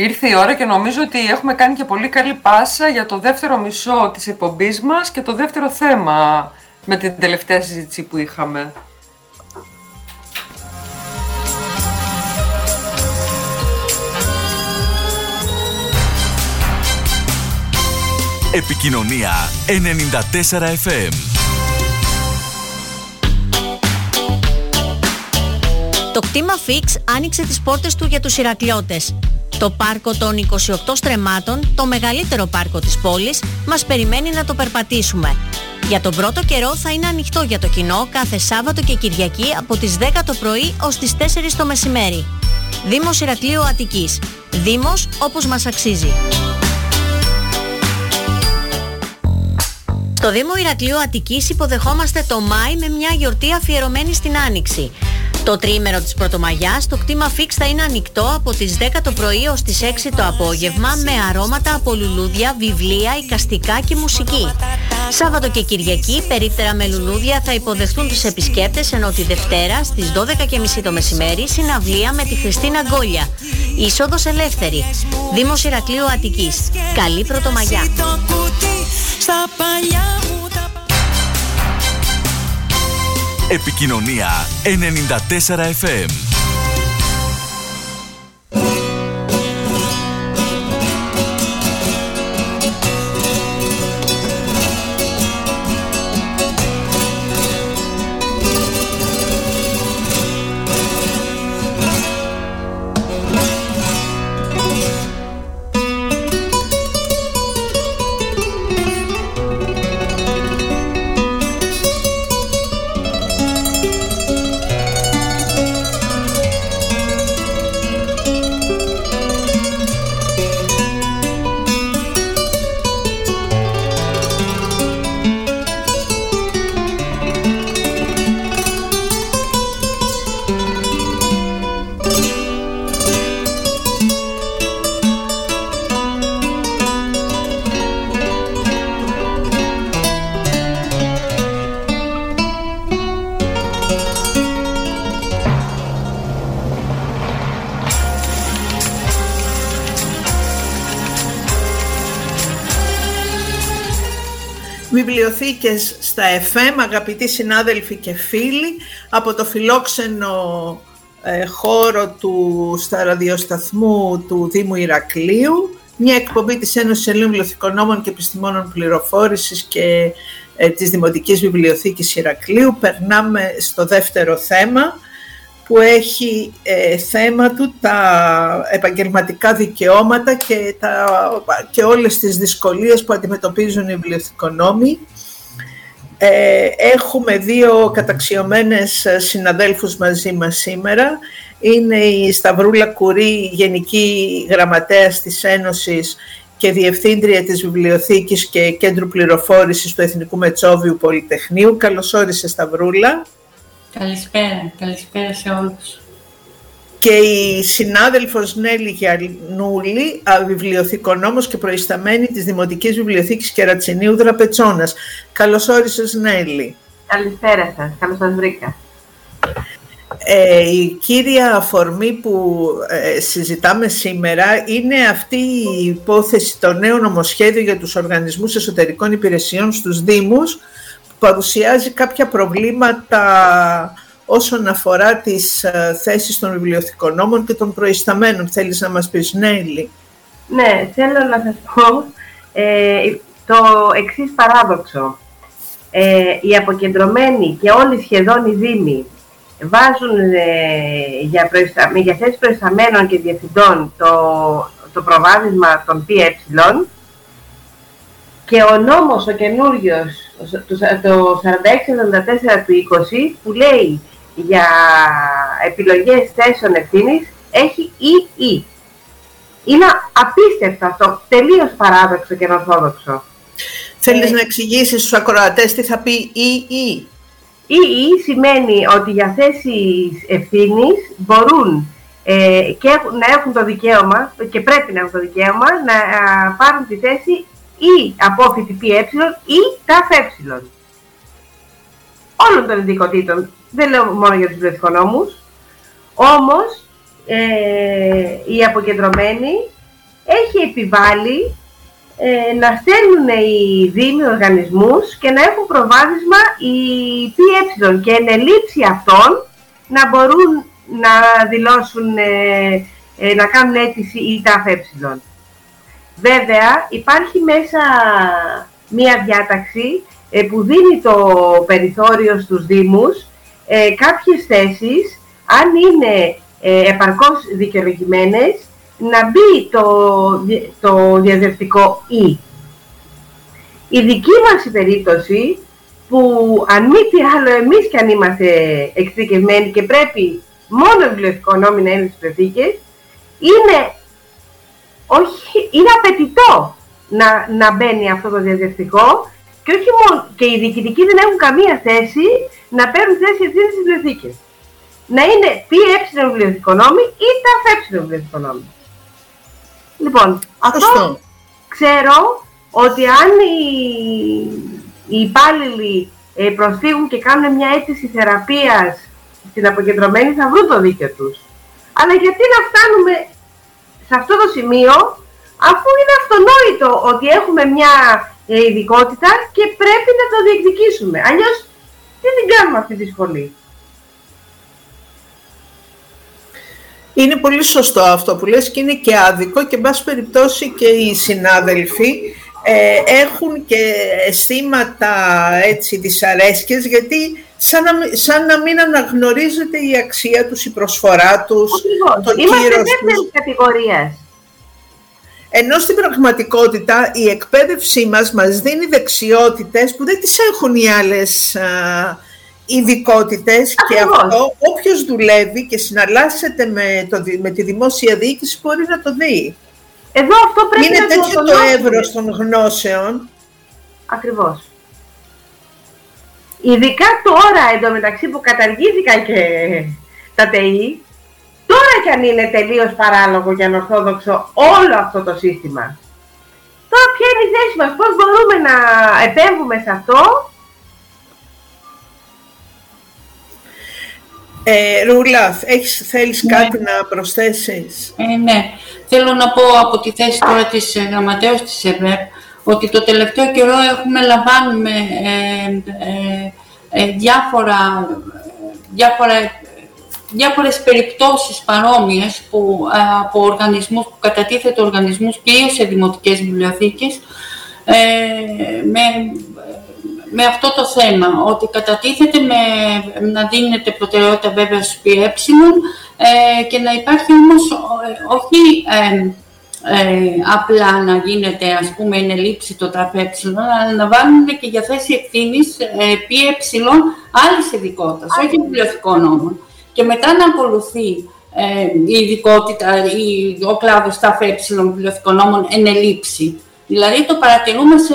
Ήρθε η ώρα και νομίζω ότι έχουμε κάνει και πολύ καλή πάσα για το δεύτερο μισό της εκπομπής μας και το δεύτερο θέμα με την τελευταία συζήτηση που είχαμε. Επικοινωνία 94 FM. Το κτήμα Fix άνοιξε τις πόρτες του για τους Ηρακλιώτες. Το πάρκο των 28 στρεμάτων, το μεγαλύτερο πάρκο της πόλης, μας περιμένει να το περπατήσουμε. Για τον πρώτο καιρό θα είναι ανοιχτό για το κοινό κάθε Σάββατο και Κυριακή από τις 10 το πρωί ως τις 4 το μεσημέρι. Δήμος Ηρακλείου Αττικής. Δήμος όπως μας αξίζει. Στο Δήμο Ηρακλείου Αττικής υποδεχόμαστε το Μάη με μια γιορτή αφιερωμένη στην Άνοιξη. Το τρίμερο της Πρωτομαγιάς, το κτήμα Fix θα είναι ανοιχτό από τις 10 το πρωί ως τις 6 το απόγευμα με αρώματα από λουλούδια, βιβλία, οικαστικά και μουσική. Σάββατο και Κυριακή, περίπτερα με λουλούδια θα υποδεχτούν τους επισκέπτες ενώ τη Δευτέρα στις 12.30 το μεσημέρι συναυλία με τη Χριστίνα Γκόλια. Είσοδος ελεύθερη. Δήμος Ηρακλείου Αττικής. Καλή Πρωτομαγιά. Επικοινωνία 94 FM. Βιβλιοθήκες στα FM, αγαπητοί συνάδελφοι και φίλοι, από το φιλόξενο ε, χώρο του στα ραδιοσταθμού του Δήμου Ηρακλείου, μια εκπομπή της Ένωσης Ελλήνων Βιβλιοθηκονόμων και Επιστημόνων Πληροφόρησης και ε, της Δημοτικής Βιβλιοθήκης Ηρακλείου. Περνάμε στο δεύτερο θέμα, που έχει ε, θέμα του τα επαγγελματικά δικαιώματα και, τα, και όλες τις δυσκολίες που αντιμετωπίζουν οι βιβλιοθηκονόμοι. Ε, έχουμε δύο καταξιωμένες συναδέλφους μαζί μας σήμερα. Είναι η Σταυρούλα Κουρή, Γενική Γραμματέας της Ένωσης και Διευθύντρια της Βιβλιοθήκης και Κέντρου Πληροφόρησης του Εθνικού Μετσόβιου Πολυτεχνείου. Καλώς όρισε Σταυρούλα. Καλησπέρα, καλησπέρα σε όλους. Και η συνάδελφος Νέλη Γιαννούλη, βιβλιοθηκονόμος και προϊσταμένη της Δημοτικής Βιβλιοθήκης Κερατσινίου Δραπετσόνας. Καλώς όρισες Νέλη. Καλησπέρα σας, καλώς σας βρήκα. Ε, η κύρια αφορμή που ε, συζητάμε σήμερα είναι αυτή η υπόθεση, το νέο νομοσχέδιο για τους οργανισμούς εσωτερικών υπηρεσιών στους Δήμους, παρουσιάζει κάποια προβλήματα όσον αφορά τις ε, θέσεις των βιβλιοθηκονόμων και των προϊσταμένων. Θέλεις να μας πεις, Νέλη. Ναι, θέλω να σας πω ε, το εξής παράδοξο. Ε, οι αποκεντρωμένοι και όλοι σχεδόν οι δήμοι βάζουν ε, για, προϊστα... για θέσεις προϊσταμένων και διευθυντών το, το προβάδισμα των ΠΕ και ο νόμος ο καινούριος, το 4674 του 20, που λέει για επιλογές θέσεων ευθύνης έχει ή ή. Είναι απίστευτο αυτό, τελείως παράδοξο και ορθόδοξο. Θέλεις ε, να εξηγήσεις στους ακροατές τι θα πει ή ή. Ή ή σημαίνει ότι για θέσεις ευθύνης μπορούν ε, και να έχουν το δικαίωμα και πρέπει να έχουν το δικαίωμα να πάρουν τη θέση ή απόφοιτη ΠΕ ή ταφ ε. Όλων των ειδικοτήτων. Δεν λέω μόνο για τους βιβλιοθηκονόμους. Όμως, ε, η αποκεντρωμένη έχει επιβάλει ε, να στέλνουν οι δήμοι οργανισμούς και να έχουν προβάδισμα οι ΠΕ και εν ελήψη αυτών να μπορούν να δηλώσουν, ε, ε, να κάνουν αίτηση ή ταφ Βέβαια, υπάρχει μέσα μία διάταξη ε, που δίνει το περιθώριο στους Δήμους ε, κάποιες θέσεις, αν είναι ε, επαρκώς δικαιολογημένες, να μπει το, το διαζευτικό «ή». Η δική μας περίπτωση, που αν μη τι άλλο εμείς κι αν είμαστε εξειδικευμένοι και πρέπει μόνο βιβλιοθηκό νόμι να είναι στις προθήκες, είναι, όχι, είναι απαιτητό να, να μπαίνει αυτό το διαζευτικό και όχι μόνο, και οι διοικητικοί δεν έχουν καμία θέση να παίρνουν θέση ευθύνη στις βιβλιοθήκες. Να είναι πι ε βιβλιοθηκονόμοι ή τα φ βιβλιοθηκονόμοι. Λοιπόν, αυτό ξέρω ότι αν οι, οι υπάλληλοι ε, προσφύγουν και κάνουν μια αίτηση θεραπείας στην αποκεντρωμένη θα βρουν το δίκαιο τους. Αλλά γιατί να φτάνουμε σε αυτό το σημείο αφού είναι αυτονόητο ότι έχουμε μια ε, ειδικότητα και πρέπει να το διεκδικήσουμε. Αλλιώς τι την κάνουμε αυτή τη σχολή. Είναι πολύ σωστό αυτό που λες και είναι και άδικο και εν πάση περιπτώσει και οι συνάδελφοι ε, έχουν και αισθήματα έτσι δυσαρέσκειες γιατί σαν να, σαν να μην αναγνωρίζεται η αξία τους, η προσφορά τους, το Είμαστε δεύτερη κατηγορίας. Ενώ στην πραγματικότητα η εκπαίδευσή μας μας δίνει δεξιότητες που δεν τις έχουν οι άλλες ειδικότητες και αυτό όποιος δουλεύει και συναλλάσσεται με, το, με τη δημόσια διοίκηση μπορεί να το δει. Εδώ αυτό πρέπει Είναι να τέτοιο το, το εύρος των γνώσεων. Ακριβώς. Ειδικά τώρα εντωμεταξύ που καταργήθηκαν και τα ΤΕΗ, τώρα κι αν είναι τελείως παράλογο και ανορθόδοξο όλο αυτό το σύστημα. Τώρα ποια είναι η θέση μας, πώς μπορούμε να επέμβουμε σε αυτό; Ε, Ρούλα, έχεις, θέλεις ναι. κάτι να προσθέσεις; Ε, ναι. Θέλω να πω από τη θέση τώρα της ε, γραμματέως της ΕΒΕΠ ότι το τελευταίο καιρό έχουμε λαμβάνουμε ε, ε, ε διάφορα, διάφορα, διάφορες περιπτώσεις παρόμοιες που, από οργανισμούς που κατατίθεται οργανισμούς κυρίως σε δημοτικές βιβλιοθήκες με με αυτό το θέμα, ότι κατατίθεται με, να δίνεται προτεραιότητα βέβαια στους ΠΕ ε, και να υπάρχει όμως ε, όχι ε, απλά να γίνεται ας πούμε είναι λήψη το ΤΑΦΕ, αλλά να βάλουν και για θέση ευθύνης ε, ΠΕ άλλης ειδικότητας, όχι βιβλιοθηκών νόμων. Και μετά να ακολουθεί ε, η ειδικότητα, η, ο κλάδος ΤΑΦΕ βιβλιοθηκών νόμων ενελήψη. Δηλαδή το παρατηρούμε σε,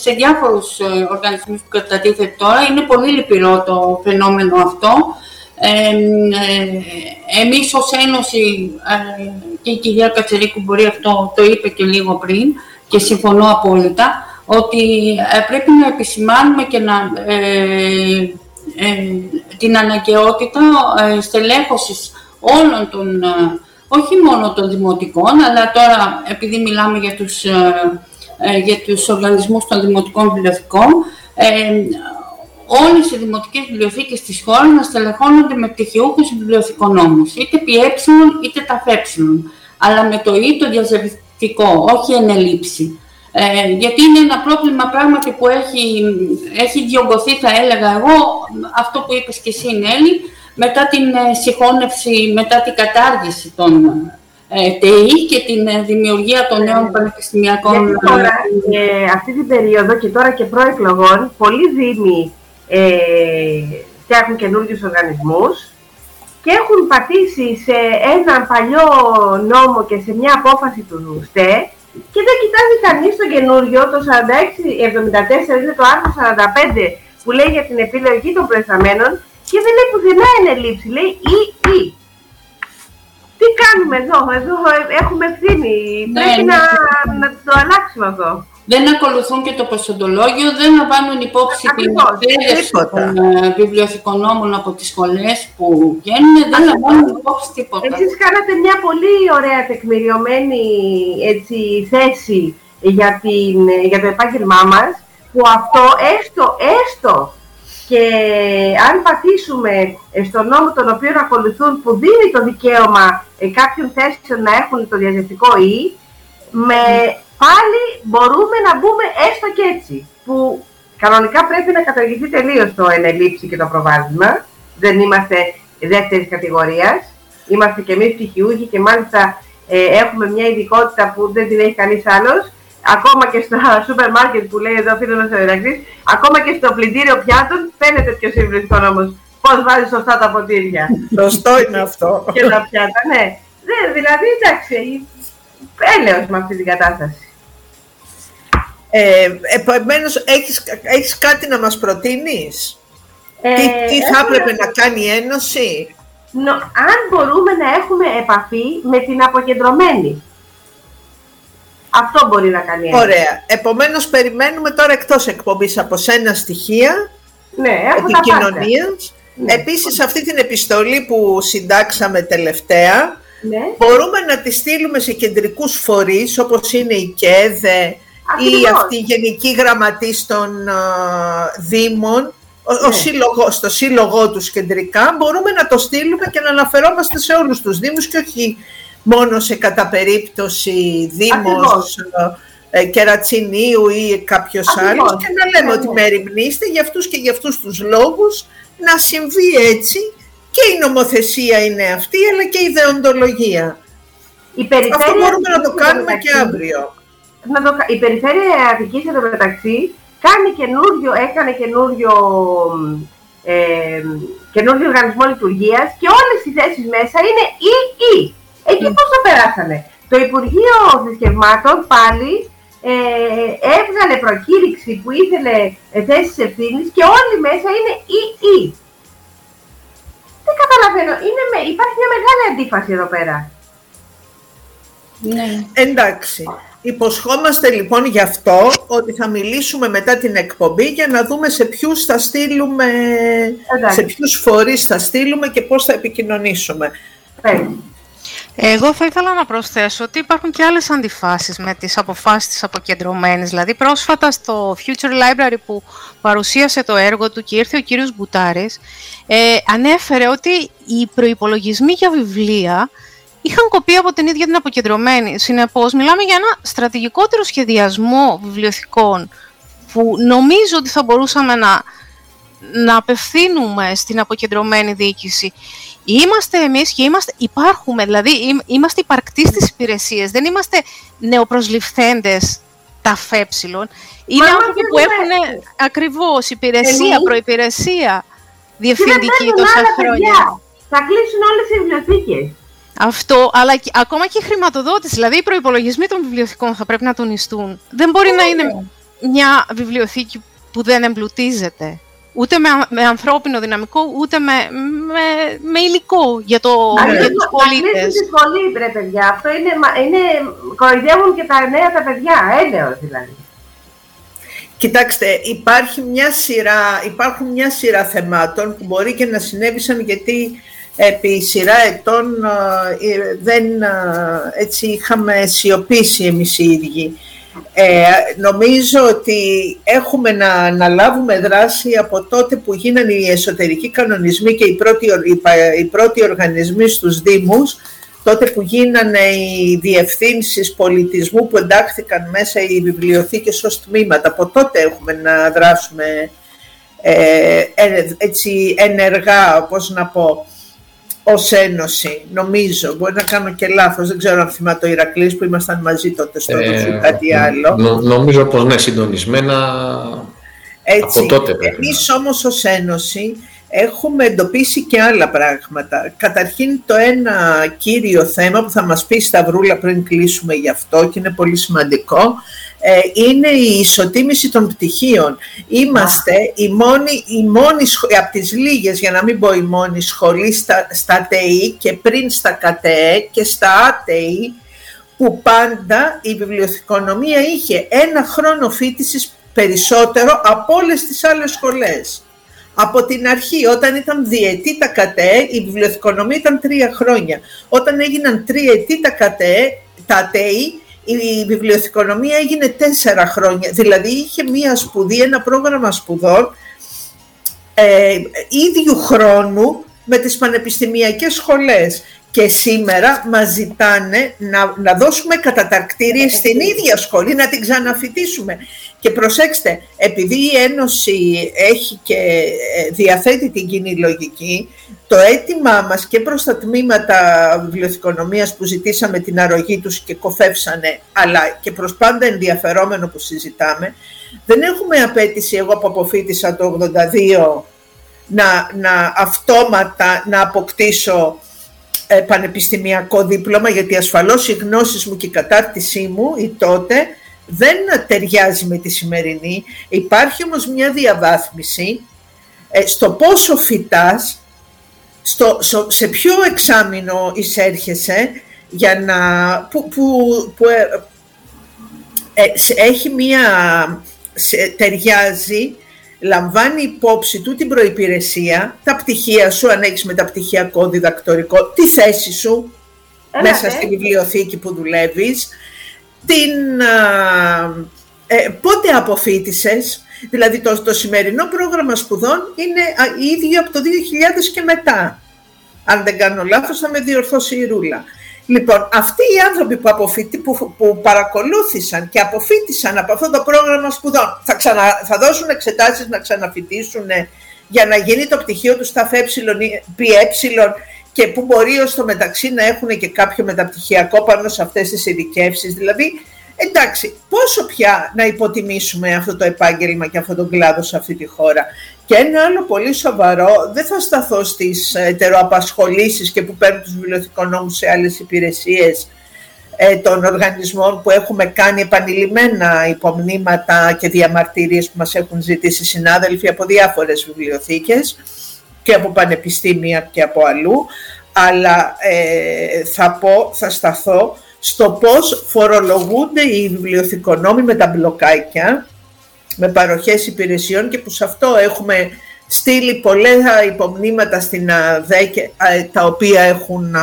σε διάφορους ε, οργανισμούς που κατατίθεται τώρα. Είναι πολύ λυπηρό το φαινόμενο αυτό. Ε, ε, εμείς ως Ένωση ε, και η κυρία Κατσερίκου μπορεί αυτό το είπε και λίγο πριν και συμφωνώ απόλυτα ότι ε, πρέπει να επισημάνουμε και να, την αναγκαιότητα στελέχωσης όλων των όχι μόνο των δημοτικών, αλλά τώρα επειδή μιλάμε για τους, ε, ε, για τους οργανισμούς των δημοτικών βιβλιοθηκών, ε, όλες οι δημοτικές βιβλιοθήκες της χώρας να στελεχώνονται με πτυχιούχους βιβλιοθηκονόμους, είτε πι είτε τα φ, αλλά με το ή το διαζευτικό, όχι ενελήψη. Ε, γιατί είναι ένα πρόβλημα πράγματι που έχει, έχει διωγγωθεί, θα έλεγα εγώ, αυτό που είπες και εσύ Νέλη, μετά την ε, συγχώνευση, μετά την κατάργηση των ε, ΤΕΗ και την ε, δημιουργία των νέων πανεπιστημιακών... Γιατί τώρα, ε, αυτή την περίοδο και τώρα και προεκλογών, πολλοί δήμοι ε, φτιάχνουν καινούργιους οργανισμούς και έχουν πατήσει σε έναν παλιό νόμο και σε μια απόφαση του ΣΤΕ και δεν κοιτάζει κανείς το καινούριο, το 46-74, είναι το άρθρο 45 που λέει για την επιλογή των προϊσταμένων και δεν λέει πουθενά ενελήψη, λέει ή ή. Τι κάνουμε εδώ, εδώ έχουμε ευθύνη, ναι, πρέπει ναι, να, ναι. να το αλλάξουμε αυτό. Δεν ακολουθούν και το προσοντολόγιο, δεν λαμβάνουν υπόψη την εκπαίδευση των ε, βιβλιοθηκονόμων από τις σχολές που βγαίνουν, δεν λαμβάνουν υπόψη τίποτα. Εσείς κάνατε μια πολύ ωραία τεκμηριωμένη έτσι, θέση για, την, για το επάγγελμά μας, που αυτό έστω, έστω και αν πατήσουμε στον νόμο τον οποίο ακολουθούν που δίνει το δικαίωμα ε, κάποιων θέσεων να έχουν το διαζευτικό ή, με, πάλι μπορούμε να μπούμε έστω και έτσι. Που κανονικά πρέπει να καταργηθεί τελείως το ενελήψη και το προβάδισμα. Δεν είμαστε δεύτερης κατηγορίας. Είμαστε και εμείς πτυχιούχοι και μάλιστα ε, έχουμε μια ειδικότητα που δεν την έχει κανείς άλλος. Ακόμα και στο σούπερ μάρκετ που λέει εδώ ο φίλος ο Ηρακλής, ακόμα και στο πλυντήριο πιάτων φαίνεται ποιο είναι όμως. Πώς βάζεις σωστά τα ποτήρια. Σωστό είναι αυτό. και τα πιάτα, ναι. ναι δηλαδή, εντάξει, έλεος με αυτή την κατάσταση. Ε, επομένως, έχεις, έχεις κάτι να μας προτείνεις; Ε, τι, τι θα έπρεπε να κάνει η Ένωση; Νο, αν μπορούμε να έχουμε επαφή με την αποκεντρωμένη. Αυτό μπορεί να κάνει. Ωραία. Επομένως, περιμένουμε τώρα εκτός εκπομπής από σένα στοιχεία ναι, επικοινωνίας. Ναι. Επίσης, αυτή την επιστολή που συντάξαμε τελευταία, ναι. μπορούμε να τη στείλουμε σε κεντρικούς φορείς, όπως είναι η ΚΕΔΕ ή αυτή η Γενική Γραμματής των Δήμων, ο, ναι. σύλλογο, στο σύλλογό τους κεντρικά, μπορούμε να το στείλουμε και να αναφερόμαστε σε όλους τους Δήμους και όχι μόνο σε κατά περίπτωση Δήμος ε, Κερατσινίου ή κάποιος άλλος και να λέμε ότι μεριμνήστε για αυτούς και για αυτούς τους λόγους να συμβεί έτσι και η νομοθεσία είναι αυτή αλλά και η ιδεοντολογία. Η Αυτό μπορούμε να το κάνουμε και αύριο. Να το, η Περιφέρεια Αττικής εδώ μεταξύ κάνει καινούριο, έκανε καινούριο, ε, καινούριο οργανισμό λειτουργίας και όλες οι θέσεις μέσα είναι ή ή. Εκεί πώς το περάσανε; Το Υπουργείο Θρησκευμάτων πάλι ε, έβγαλε προκήρυξη που ήθελε ε, θέσεις ευθύνης και όλοι μέσα είναι ή ή. Δεν καταλαβαίνω. Είναι με, υπάρχει μια μεγάλη αντίφαση εδώ πέρα. Ναι. Εντάξει. Υποσχόμαστε λοιπόν γι' αυτό ότι θα μιλήσουμε μετά την εκπομπή για να δούμε σε ποιους θα στείλουμε, σε ποιους φορείς θα στείλουμε και πώς θα επικοινωνήσουμε. Εγώ θα ήθελα να προσθέσω ότι υπάρχουν και άλλες αντιφάσεις με τις αποφάσεις της αποκεντρωμένης. Δηλαδή πρόσφατα στο Future Library που παρουσίασε το έργο του και ήρθε ο κύριος Μπουτάρης, ε, ανέφερε ότι οι προϋπολογισμοί για βιβλία είχαν κοπεί από την ίδια την αποκεντρωμένη. Συνεπώς, μιλάμε για ένα στρατηγικότερο σχεδιασμό βιβλιοθηκών που νομίζω ότι θα μπορούσαμε να, να απευθύνουμε στην αποκεντρωμένη διοίκηση. Είμαστε εμείς και είμαστε, υπάρχουμε, δηλαδή είμαστε υπαρκτοί στις υπηρεσίες, δεν είμαστε νεοπροσληφθέντες τα φέψιλον. Είναι άνθρωποι που έχουν ακριβώς υπηρεσία, προϋπηρεσία, διευθυντική τόσα χρόνια. Θα κλείσουν όλες οι βιβλιοθήκες. Αυτό, αλλά και, ακόμα και η χρηματοδότηση, δηλαδή οι προπολογισμοί των βιβλιοθηκών θα πρέπει να τονιστούν. Δεν μπορεί να είναι μια βιβλιοθήκη που δεν εμπλουτίζεται. Ούτε με, με ανθρώπινο δυναμικό, ούτε με, με, με υλικό για, το, για τους πολίτες. στη σχολή, βρε παιδιά. Αυτό είναι, είναι, κοροϊδεύουν και τα νέα τα παιδιά, έλεος δηλαδή. Κοιτάξτε, υπάρχει μια σειρά, υπάρχουν μια σειρά θεμάτων που μπορεί και να συνέβησαν γιατί επί σειρά ετών ε, δεν έτσι είχαμε σιωπήσει εμείς οι ίδιοι. Ε, νομίζω ότι έχουμε να αναλάβουμε δράση από τότε που γίνανε οι εσωτερικοί κανονισμοί και οι πρώτοι, οι πρώτοι οργανισμοί στους Δήμους, τότε που γίνανε οι διευθύνσεις πολιτισμού που εντάχθηκαν μέσα οι βιβλιοθήκες ως τμήματα. Από τότε έχουμε να δράσουμε ε, έτσι ενεργά, πώς να πω ως Ένωση, νομίζω. Μπορεί να κάνω και λάθος, δεν ξέρω αν θυμάται ο Ηρακλής που ήμασταν μαζί τότε στο ε, κάτι άλλο. Νο, νομίζω πως ναι, συντονισμένα Έτσι, από τότε πρέπει. Εμείς όμως ως Ένωση έχουμε εντοπίσει και άλλα πράγματα. Καταρχήν το ένα κύριο θέμα που θα μας πει Σταυρούλα πριν κλείσουμε γι' αυτό και είναι πολύ σημαντικό, ε, είναι η ισοτίμηση των πτυχίων. Είμαστε η μόνη, η μόνη από τις λίγες, για να μην πω η μόνη σχολή στα, στα ΤΕΗ και πριν στα ΚΑΤΕ και στα ΑΤΕΗ, που πάντα η βιβλιοθηκονομία είχε ένα χρόνο φίτησης περισσότερο από όλες τις άλλες σχολές. Από την αρχή, όταν ήταν διετή τα ΚΑΤΕ, η βιβλιοθηκονομία ήταν τρία χρόνια. Όταν έγιναν τριετή τα ΚΑΤΕ, τα ΑΤΕΗ, η βιβλιοθηκονομία έγινε τέσσερα χρόνια. Δηλαδή είχε μία σπουδή, ένα πρόγραμμα σπουδών ε, ίδιου χρόνου με τις πανεπιστημιακές σχολές. και σήμερα μας ζητάνε να, να δώσουμε καταταρκτήριες στην ίδια σχολή, να την ξαναφοιτήσουμε. Και προσέξτε, επειδή η Ένωση έχει και ε, διαθέτει την κοινή λογική, το αίτημά μας και προς τα τμήματα βιβλιοθηκονομίας που ζητήσαμε την αρρωγή τους και κοφεύσανε, αλλά και προς πάντα ενδιαφερόμενο που συζητάμε, δεν έχουμε απέτηση, εγώ που αποφύτησα το 82, να, να αυτόματα να αποκτήσω ε, πανεπιστημιακό δίπλωμα, γιατί ασφαλώς οι γνώσεις μου και η κατάρτισή μου ή τότε δεν ταιριάζει με τη σημερινή. Υπάρχει όμως μια διαβάθμιση ε, στο πόσο φυτάς, στο, σε ποιο εξάμεινο εισέρχεσαι για να, που, που, ε, έχει μια, ταιριάζει λαμβάνει υπόψη του την προϋπηρεσία, τα πτυχία σου, αν έχεις μεταπτυχιακό διδακτορικό, τη θέση σου μέσα στη βιβλιοθήκη που δουλεύεις, την, ε, πότε αποφύτησες, δηλαδή το, το σημερινό πρόγραμμα σπουδών είναι ίδιο από το 2000 και μετά. Αν δεν κάνω λάθος θα με διορθώσει η Ρούλα. Λοιπόν, αυτοί οι άνθρωποι που, αποφύτη, που, που παρακολούθησαν και αποφύτησαν από αυτό το πρόγραμμα σπουδών θα, ξανα, θα δώσουν εξετάσεις να ξαναφοιτήσουν για να γίνει το πτυχίο του στα ΦΕ, και που μπορεί ως το μεταξύ να έχουν και κάποιο μεταπτυχιακό πάνω σε αυτές τις ειδικεύσεις. Δηλαδή, εντάξει, πόσο πια να υποτιμήσουμε αυτό το επάγγελμα και αυτόν τον κλάδο σε αυτή τη χώρα. Και ένα άλλο πολύ σοβαρό, δεν θα σταθώ στις ετεροαπασχολήσεις και που παίρνουν τους βιβλιοθηκονόμους σε άλλες υπηρεσίες ε, των οργανισμών που έχουμε κάνει επανειλημμένα υπομνήματα και διαμαρτυρίες που μας έχουν ζητήσει συνάδελφοι από διάφορες βιβλιοθήκες και από πανεπιστήμια και από αλλού, αλλά ε, θα πω, θα σταθώ στο πώς φορολογούνται οι βιβλιοθηκονόμοι με τα μπλοκάκια, με παροχές υπηρεσιών και που σε αυτό έχουμε στείλει πολλά υπομνήματα στην ΑΔΕ τα οποία έχουν,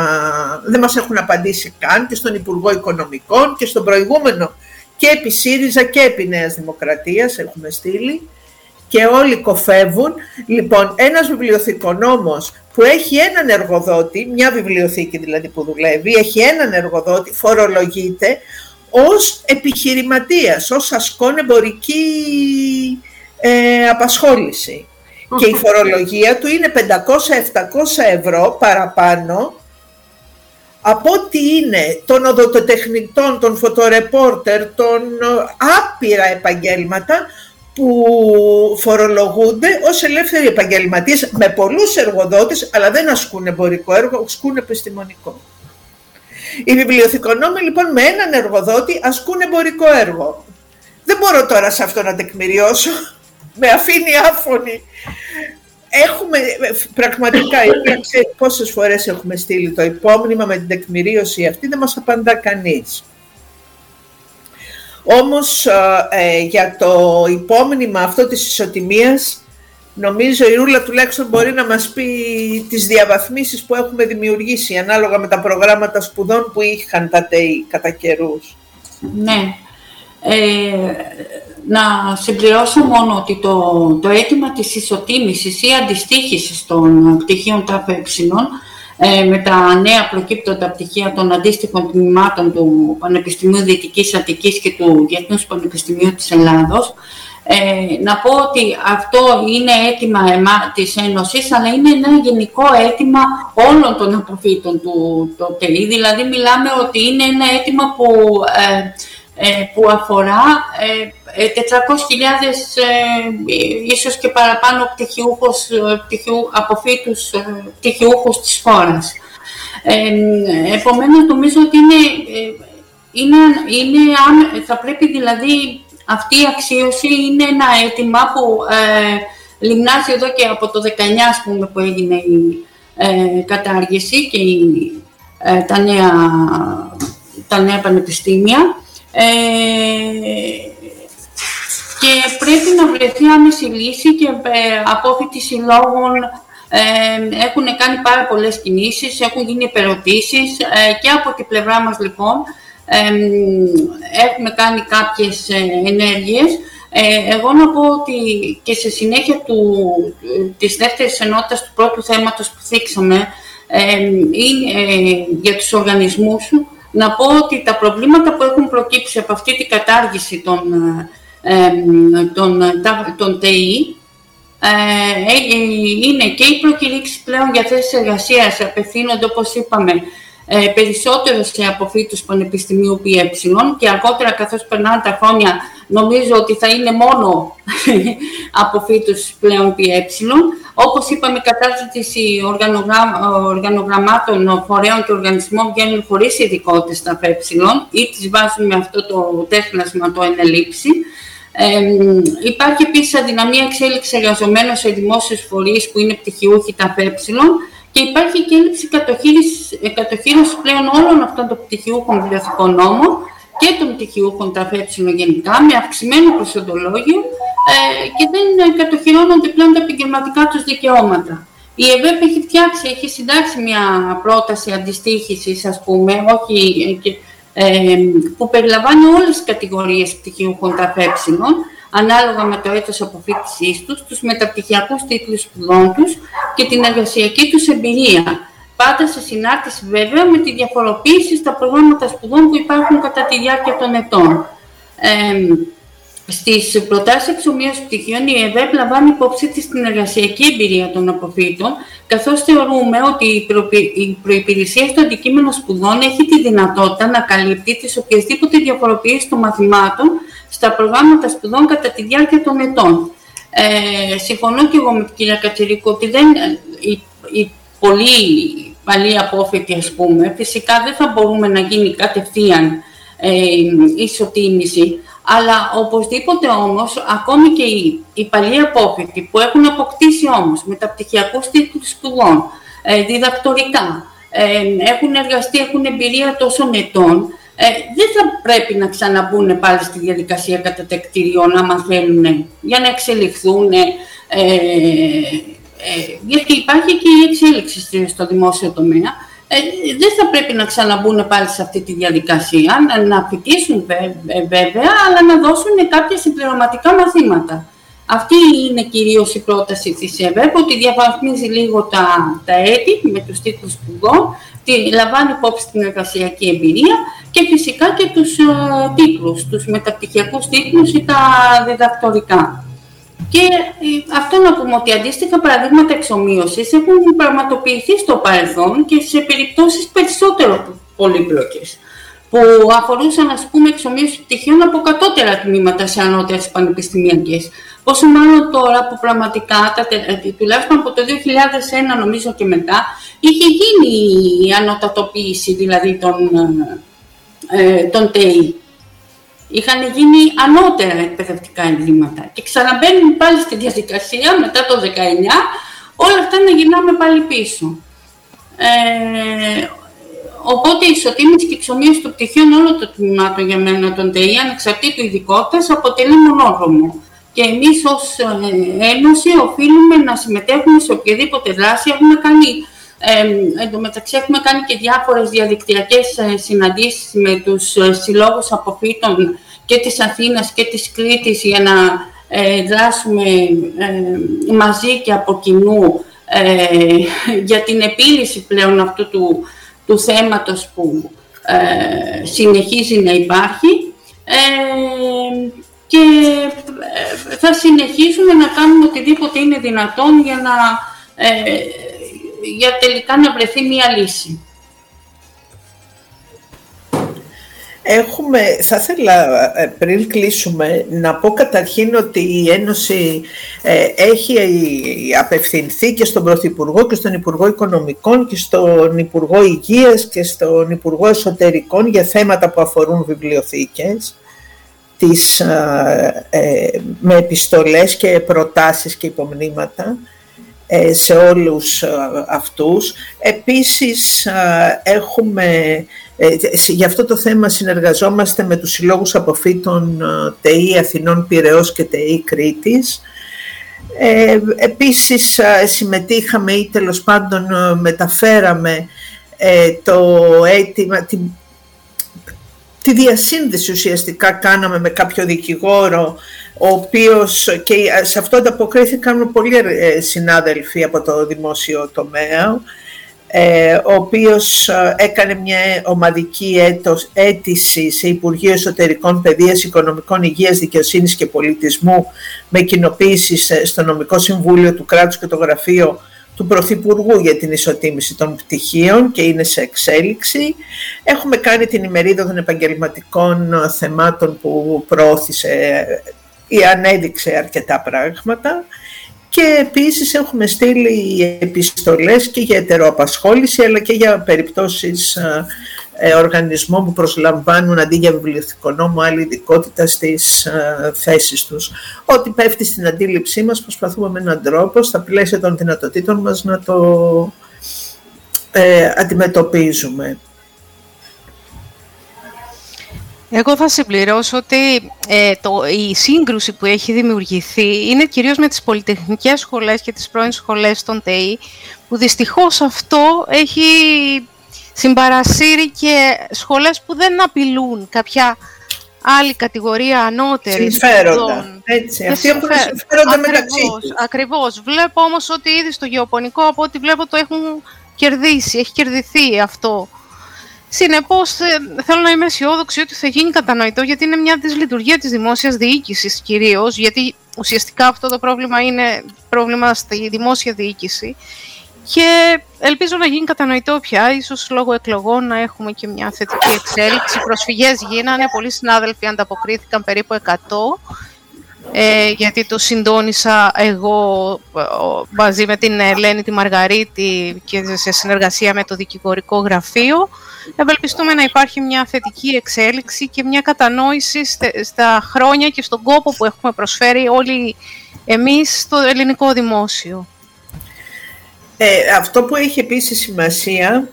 δεν μας έχουν απαντήσει καν και στον Υπουργό Οικονομικών και στον προηγούμενο και επί ΣΥΡΙΖΑ και επί Νέας Δημοκρατίας έχουμε στείλει και όλοι κοφεύουν. Λοιπόν, ένας βιβλιοθηκονόμος που έχει έναν εργοδότη, μια βιβλιοθήκη δηλαδή που δουλεύει, έχει έναν εργοδότη, φορολογείται ως επιχειρηματίας, ως ασκόν εμπορική ε, απασχόληση. Και η φορολογία του είναι 500-700 ευρώ παραπάνω από ό,τι είναι των οδοτοτεχνητών, των φωτορεπόρτερ, των άπειρα επαγγέλματα που φορολογούνται ως ελεύθεροι επαγγελματίες με πολλούς εργοδότες, αλλά δεν ασκούν εμπορικό έργο, ασκούν επιστημονικό. Οι βιβλιοθηκονόμοι λοιπόν με έναν εργοδότη ασκούν εμπορικό έργο. Δεν μπορώ τώρα σε αυτό να τεκμηριώσω, με αφήνει άφωνη. Έχουμε πραγματικά, ξέρει πόσες φορές έχουμε στείλει το υπόμνημα με την τεκμηρίωση αυτή, δεν μας απαντά κανείς. Όμως ε, για το υπόμνημα αυτό της ισοτιμίας νομίζω η Ρούλα τουλάχιστον μπορεί να μας πει τις διαβαθμίσεις που έχουμε δημιουργήσει ανάλογα με τα προγράμματα σπουδών που είχαν τα ΤΕΙ κατά καιρούς. Ναι. Ε, να συμπληρώσω μόνο ότι το, το αίτημα της ισοτίμησης ή αντιστοίχησης των πτυχίων ΤΑΦΕ ε, με τα νέα προκύπτοντα πτυχία των αντίστοιχων τμήματων του Πανεπιστημίου Δυτικής Αττικής και του Διεθνούς Πανεπιστημίου της Ελλάδος. Ε, να πω ότι αυτό είναι αίτημα εμά, της Ένωσης, αλλά είναι ένα γενικό αίτημα όλων των αποφύτων του το ΤΕΗ. Δηλαδή, μιλάμε ότι είναι ένα αίτημα που ε, ε, που αφορά 400.000 ε, ε, ίσως και παραπάνω πτυχιούχους, πτυχιού, αποφύτους πτυχιούχους της χώρας. επομένως, νομίζω ότι είναι, είναι, είναι, θα πρέπει δηλαδή αυτή η αξίωση είναι ένα αίτημα που ε, λιμνάζει εδώ και από το 19 ας πούμε, που έγινε η κατάργηση και η, τα, νέα, τα νέα πανεπιστήμια. Ε, και πρέπει να βρεθεί άμεση λύση και ε, απόφοιτοι συλλόγων ε, έχουν κάνει πάρα πολλές κινήσεις, έχουν γίνει υπερωτήσεις ε, και από την πλευρά μας λοιπόν έχουμε κάνει κάποιες ενέργειες. εγώ να πω ότι και σε συνέχεια του, της δεύτερης ενότητας του πρώτου θέματος που θίξαμε, ή για τους οργανισμούς σου, να πω ότι τα προβλήματα που έχουν προκύψει από αυτή την κατάργηση των, των, των ΤΕΗ ε, είναι και οι προκηρύξεις πλέον για θέσεις εργασίας απευθύνονται, όπως είπαμε, ε, περισσότερο σε αποφύτους πανεπιστημίου ΠΕ και αργότερα καθώς περνάνε τα χρόνια νομίζω ότι θα είναι μόνο αποφύτους πλέον ΠΕ. Όπως είπαμε, η κατάρτιση οργανογραμμάτων, φορέων και οργανισμών βγαίνουν χωρίς ειδικότητες στα ΠΕ ή τις βάζουν με αυτό το τέχνασμα το ενελήψη. Ε, υπάρχει επίσης αδυναμία εξέλιξης εργαζομένων σε δημόσιους φορείς που είναι πτυχιούχοι τα ΠΕ και υπάρχει και έλλειψη κατοχήρωσης πλέον όλων αυτών των πτυχιούχων βιβλιοθηκών νόμων και των πτυχιούχων τα ΦΕ γενικά, με αυξημένο προσοντολόγιο ε, και δεν κατοχυρώνονται πλέον τα επαγγελματικά τους δικαιώματα. Η ΕΒΕΠ έχει φτιάξει, έχει συντάξει μια πρόταση αντιστοίχησης, ας πούμε, όχι, ε, ε που περιλαμβάνει όλες τις κατηγορίες πτυχιούχων τα ανάλογα με το έτος αποφύτησής τους, τους μεταπτυχιακούς τίτλους σπουδών τους και την εργασιακή τους εμπειρία. Πάντα σε συνάρτηση βέβαια με τη διαφοροποίηση στα προγράμματα σπουδών που υπάρχουν κατά τη διάρκεια των ετών. Ε, Στις προτάσεις εξομοίωσης πτυχίων, η ΕΒΕΠ λαμβάνει υπόψη της την εργασιακή εμπειρία των αποφύτων, καθώς θεωρούμε ότι η προπηρεσία στο αντικείμενο σπουδών έχει τη δυνατότητα να καλύπτει τις οποιασδήποτε διαφοροποιήσει των μαθημάτων στα προγράμματα σπουδών κατά τη διάρκεια των ετών. Ε, συμφωνώ και εγώ με την κυρία Κατσερίκο ότι δεν, η, η πολύ παλή απόφοιτη, ας πούμε, φυσικά δεν θα μπορούμε να γίνει κατευθείαν ε, ισοτίμηση, αλλά οπωσδήποτε όμως, ακόμη και οι, οι παλιοί απόφοιτοι που έχουν αποκτήσει όμως μεταπτυχιακούς τίτλους σπουδών, ε, διδακτορικά, ε, έχουν εργαστεί, έχουν εμπειρία τόσων ετών, ε, δεν θα πρέπει να ξαναμπούν πάλι στη διαδικασία κατατεκτηριών, άμα θέλουν, για να εξελιχθούν, ε, ε, γιατί υπάρχει και η εξέλιξη στο δημόσιο τομέα, ε, δεν θα πρέπει να ξαναμπούν πάλι σε αυτή τη διαδικασία, να, να φοιτήσουν βέβαια, αλλά να δώσουν κάποια συμπληρωματικά μαθήματα. Αυτή είναι κυρίως η πρόταση της ΕΒΕΠ, ότι διαβαθμίζει λίγο τα, τα έτη με τους τίτλους σπουδών, λαμβάνει υπόψη την εργασιακή εμπειρία και φυσικά και τους ε, τίτλους, τους μεταπτυχιακούς τίτλους ή τα διδακτορικά. Και ε, αυτό να πούμε ότι αντίστοιχα παραδείγματα εξομοίωσης έχουν πραγματοποιηθεί στο παρελθόν και σε περιπτώσεις περισσότερο πολύπλοκες που αφορούσαν, ας πούμε, εξομοίωση πτυχίων από κατώτερα τμήματα σε ανώτερες πανεπιστημιακές. Πόσο μάλλον τώρα που πραγματικά, ε, τουλάχιστον από το 2001 νομίζω και μετά, είχε γίνει η ανωτατοποίηση δηλαδή των, ε, των ΤΕΙ είχαν γίνει ανώτερα εκπαιδευτικά εγκλήματα και ξαναμπαίνουν πάλι στη διαδικασία μετά το 19 όλα αυτά να γυρνάμε πάλι πίσω. Ε, οπότε η ισοτίμηση και εξομοίωση των πτυχίων όλων των τμήματων για μένα των ΤΕΙ ανεξαρτήτου ειδικότητας αποτελεί μονόδρομο. Και εμείς ως ε, Ένωση οφείλουμε να συμμετέχουμε σε οποιαδήποτε δράση έχουμε κάνει ε, εν τω μεταξύ έχουμε κάνει και διάφορες διαδικτυακές ε, συναντήσεις με τους ε, συλλόγους αποφύτων και της Αθήνας και της Κρήτης για να ε, δράσουμε ε, μαζί και από κοινού για την επίλυση πλέον αυτού του, του θέματος που συνεχίζει να υπάρχει. Και θα συνεχίσουμε να κάνουμε οτιδήποτε είναι δυνατόν για να για τελικά να βρεθεί μία λύση. Έχουμε, θα ήθελα ε, πριν κλείσουμε να πω καταρχήν ότι η Ένωση ε, έχει απευθυνθεί και στον Πρωθυπουργό και στον Υπουργό Οικονομικών και στον Υπουργό Υγείας και στον Υπουργό Εσωτερικών για θέματα που αφορούν βιβλιοθήκες τις, ε, με επιστολές και προτάσεις και υπομνήματα ε, σε όλους ε, αυτούς. Επίσης έχουμε, ε, για αυτό το θέμα συνεργαζόμαστε με τους συλλόγους αποφύτων ΤΕΗ Αθηνών Πυραιός και ΤΕΗ Κρήτης. Ε, επίσης συμμετείχαμε ή τέλος πάντων μεταφέραμε το αίτημα, τη, τη διασύνδεση ουσιαστικά κάναμε με κάποιο δικηγόρο ο οποίος και σε αυτό ανταποκρίθηκαν πολλοί ε, συνάδελφοι από το δημόσιο τομέα ε, ο οποίος ε, έκανε μια ομαδική έτος, αίτηση σε Υπουργείο Εσωτερικών Παιδείας, Οικονομικών Υγείας, Δικαιοσύνης και Πολιτισμού με κοινοποίηση στο Νομικό Συμβούλιο του Κράτους και το Γραφείο του Πρωθυπουργού για την ισοτίμηση των πτυχίων και είναι σε εξέλιξη. Έχουμε κάνει την ημερίδα των επαγγελματικών θεμάτων που προώθησε ή ανέδειξε αρκετά πράγματα και επίσης έχουμε στείλει επιστολές και για ετεροαπασχόληση αλλά και για περιπτώσεις ε, ε, οργανισμών που προσλαμβάνουν αντί για βιβλιοθηκό νόμο άλλη ειδικότητα στις ε, θέσεις τους. Ό,τι πέφτει στην αντίληψή μας προσπαθούμε με έναν τρόπο στα πλαίσια των δυνατοτήτων μας να το ε, αντιμετωπίζουμε. Εγώ θα συμπληρώσω ότι ε, το, η σύγκρουση που έχει δημιουργηθεί είναι κυρίως με τις πολυτεχνικές σχολές και τις πρώην σχολές των ΤΕΗ, που δυστυχώς αυτό έχει συμπαρασύρει και σχολές που δεν απειλούν κάποια άλλη κατηγορία ανώτερη. Συμφέροντα. Έτσι, αυτοί έχουν συμφέροντα μεταξύ τους. Ακριβώς. Βλέπω όμως ότι ήδη στο γεωπονικό, από ό,τι βλέπω, το έχουν κερδίσει, έχει κερδιθεί αυτό Συνεπώς, ε, θέλω να είμαι αισιόδοξη ότι θα γίνει κατανοητό, γιατί είναι μια δυσλειτουργία της δημόσιας διοίκησης κυρίως, γιατί ουσιαστικά αυτό το πρόβλημα είναι πρόβλημα στη δημόσια διοίκηση. Και ελπίζω να γίνει κατανοητό πια, ίσως λόγω εκλογών να έχουμε και μια θετική εξέλιξη. Προσφυγές γίνανε, πολλοί συνάδελφοι ανταποκρίθηκαν περίπου 100, ε, γιατί το συντόνισα εγώ ε, μαζί με την Ελένη τη Μαργαρίτη και σε συνεργασία με το δικηγορικό γραφείο ευελπιστούμε να υπάρχει μια θετική εξέλιξη και μια κατανόηση στα χρόνια και στον κόπο που έχουμε προσφέρει όλοι εμείς στο ελληνικό δημόσιο. Ε, αυτό που έχει επίσης σημασία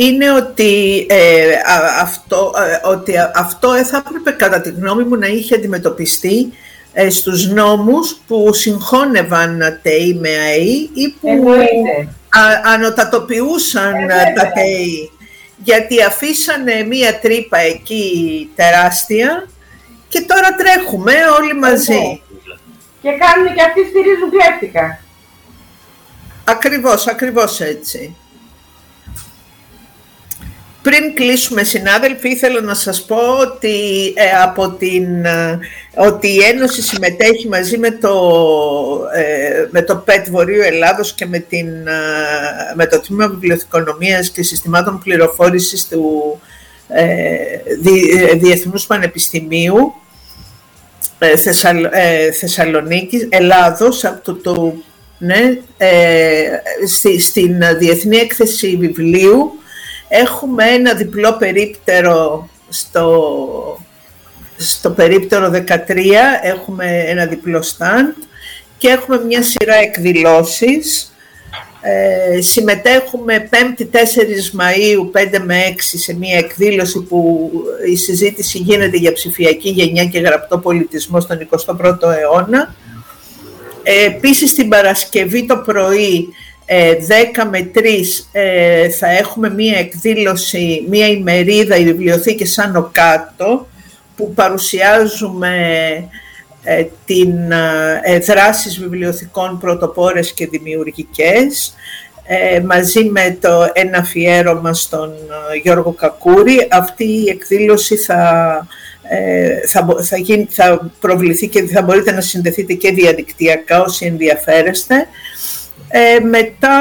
είναι ότι, ε, αυτό, ε, ότι αυτό θα έπρεπε κατά τη γνώμη μου να είχε αντιμετωπιστεί ε, στους νόμους που συγχώνευαν ΤΕΗ με ΑΕΗ ή που ανωτατοποιούσαν ε, τα ΤΕΗ γιατί αφήσανε μία τρύπα εκεί τεράστια και τώρα τρέχουμε όλοι μαζί. Και κάνουν και αυτοί στηρίζουν κλέφτικα. Ακριβώς, ακριβώς έτσι. Πριν κλείσουμε συνάδελφοι, ήθελα να σας πω ότι, ε, από την, ε, ότι η Ένωση συμμετέχει μαζί με το, ε, με το ΠΕΤ Βορείου Ελλάδος και με, την, με το Τμήμα Βιβλιοθηκονομίας και Συστημάτων Πληροφόρησης του Διεθνούς Πανεπιστημίου Θεσσαλ, Θεσσαλονίκης, Ελλάδος, από το, ναι, στη, στην Διεθνή Έκθεση Βιβλίου Έχουμε ένα διπλό περίπτερο στο, στο περίπτερο 13, έχουμε ένα διπλό στάντ και έχουμε μια σειρά εκδηλώσεις. Ε, συμμετέχουμε 5η 4 Μαΐου 5 με 6 σε μια εκδήλωση που η συζήτηση γίνεται για ψηφιακή γενιά και γραπτό πολιτισμό στον 21ο αιώνα. Ε, επίσης την Παρασκευή το πρωί 10 ε, με 3 ε, θα έχουμε μία εκδήλωση, μία ημερίδα, η βιβλιοθήκη σαν κάτω, που παρουσιάζουμε ε, την δράσεις βιβλιοθηκών πρωτοπόρες και δημιουργικές, μαζί με το ένα αφιέρωμα στον Γιώργο Κακούρη. Αυτή η εκδήλωση θα, θα, θα, γίνει, θα προβληθεί και θα μπορείτε να συνδεθείτε και διαδικτυακά όσοι ενδιαφέρεστε. Ε, μετά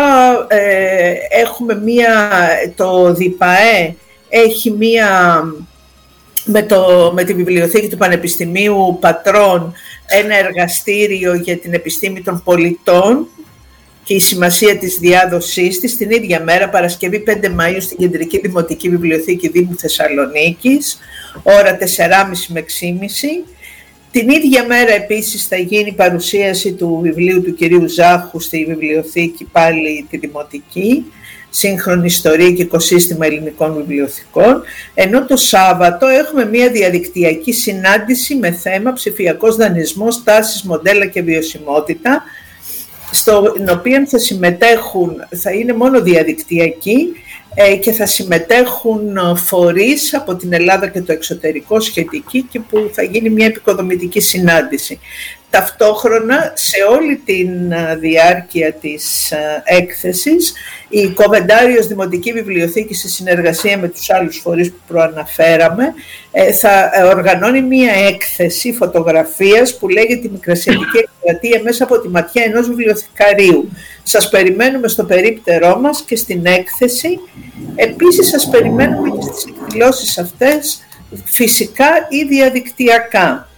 ε, έχουμε μία, το ΔΙΠΑΕ έχει μία, με, το, με τη βιβλιοθήκη του Πανεπιστημίου Πατρών, ένα εργαστήριο για την επιστήμη των πολιτών και η σημασία της διάδοσής της. Την ίδια μέρα, Παρασκευή 5 Μαΐου, στην Κεντρική Δημοτική Βιβλιοθήκη Δήμου Θεσσαλονίκης, ώρα 4.30 με 6.30 την ίδια μέρα επίσης θα γίνει παρουσίαση του βιβλίου του κυρίου Ζάχου στη βιβλιοθήκη πάλι τη Δημοτική, σύγχρονη ιστορία και οικοσύστημα ελληνικών βιβλιοθηκών, ενώ το Σάββατο έχουμε μια διαδικτυακή συνάντηση με θέμα ψηφιακός δανεισμός, τάσεις, μοντέλα και βιωσιμότητα, στην οποία θα συμμετέχουν, θα είναι μόνο διαδικτυακή, ε, και θα συμμετέχουν ε, φορείς από την Ελλάδα και το εξωτερικό σχετική και που θα γίνει μια επικοδομητική συνάντηση. ταυτόχρονα σε όλη τη διάρκεια της έκθεσης η Κοβεντάριος Δημοτική Βιβλιοθήκη σε συνεργασία με τους άλλους φορείς που προαναφέραμε ε, θα οργανώνει μία έκθεση φωτογραφίας που λέγεται «Μικρασιατική εκστρατεία μέσα από τη ματιά ενός βιβλιοθηκαρίου». Σας περιμένουμε στο περίπτερό μας και στην έκθεση. Επίσης σας περιμένουμε και στις εκδηλώσεις αυτές φυσικά ή διαδικτυακά.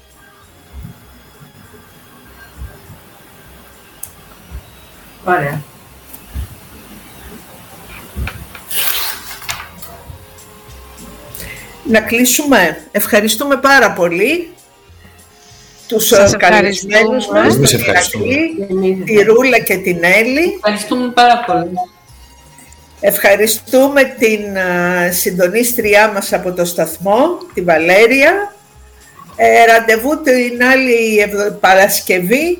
Ωραία. Να κλείσουμε. Ευχαριστούμε πάρα πολύ τους Σας καλεσμένους ευχαριστούμε. μας, Εμείς τον ευχαριστούμε. Ηρακλή, τη Ρούλα και την Έλλη. Ευχαριστούμε πάρα πολύ. Ευχαριστούμε την α, συντονίστριά μας από το σταθμό, τη Βαλέρια. Ε, ραντεβού την άλλη Ευδο- Παρασκευή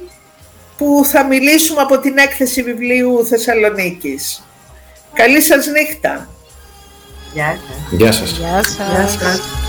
που θα μιλήσουμε από την έκθεση βιβλίου Θεσσαλονίκης. Καλή σας νύχτα. Γεια σας. Γεια σας. Γεια σας. Γεια σας.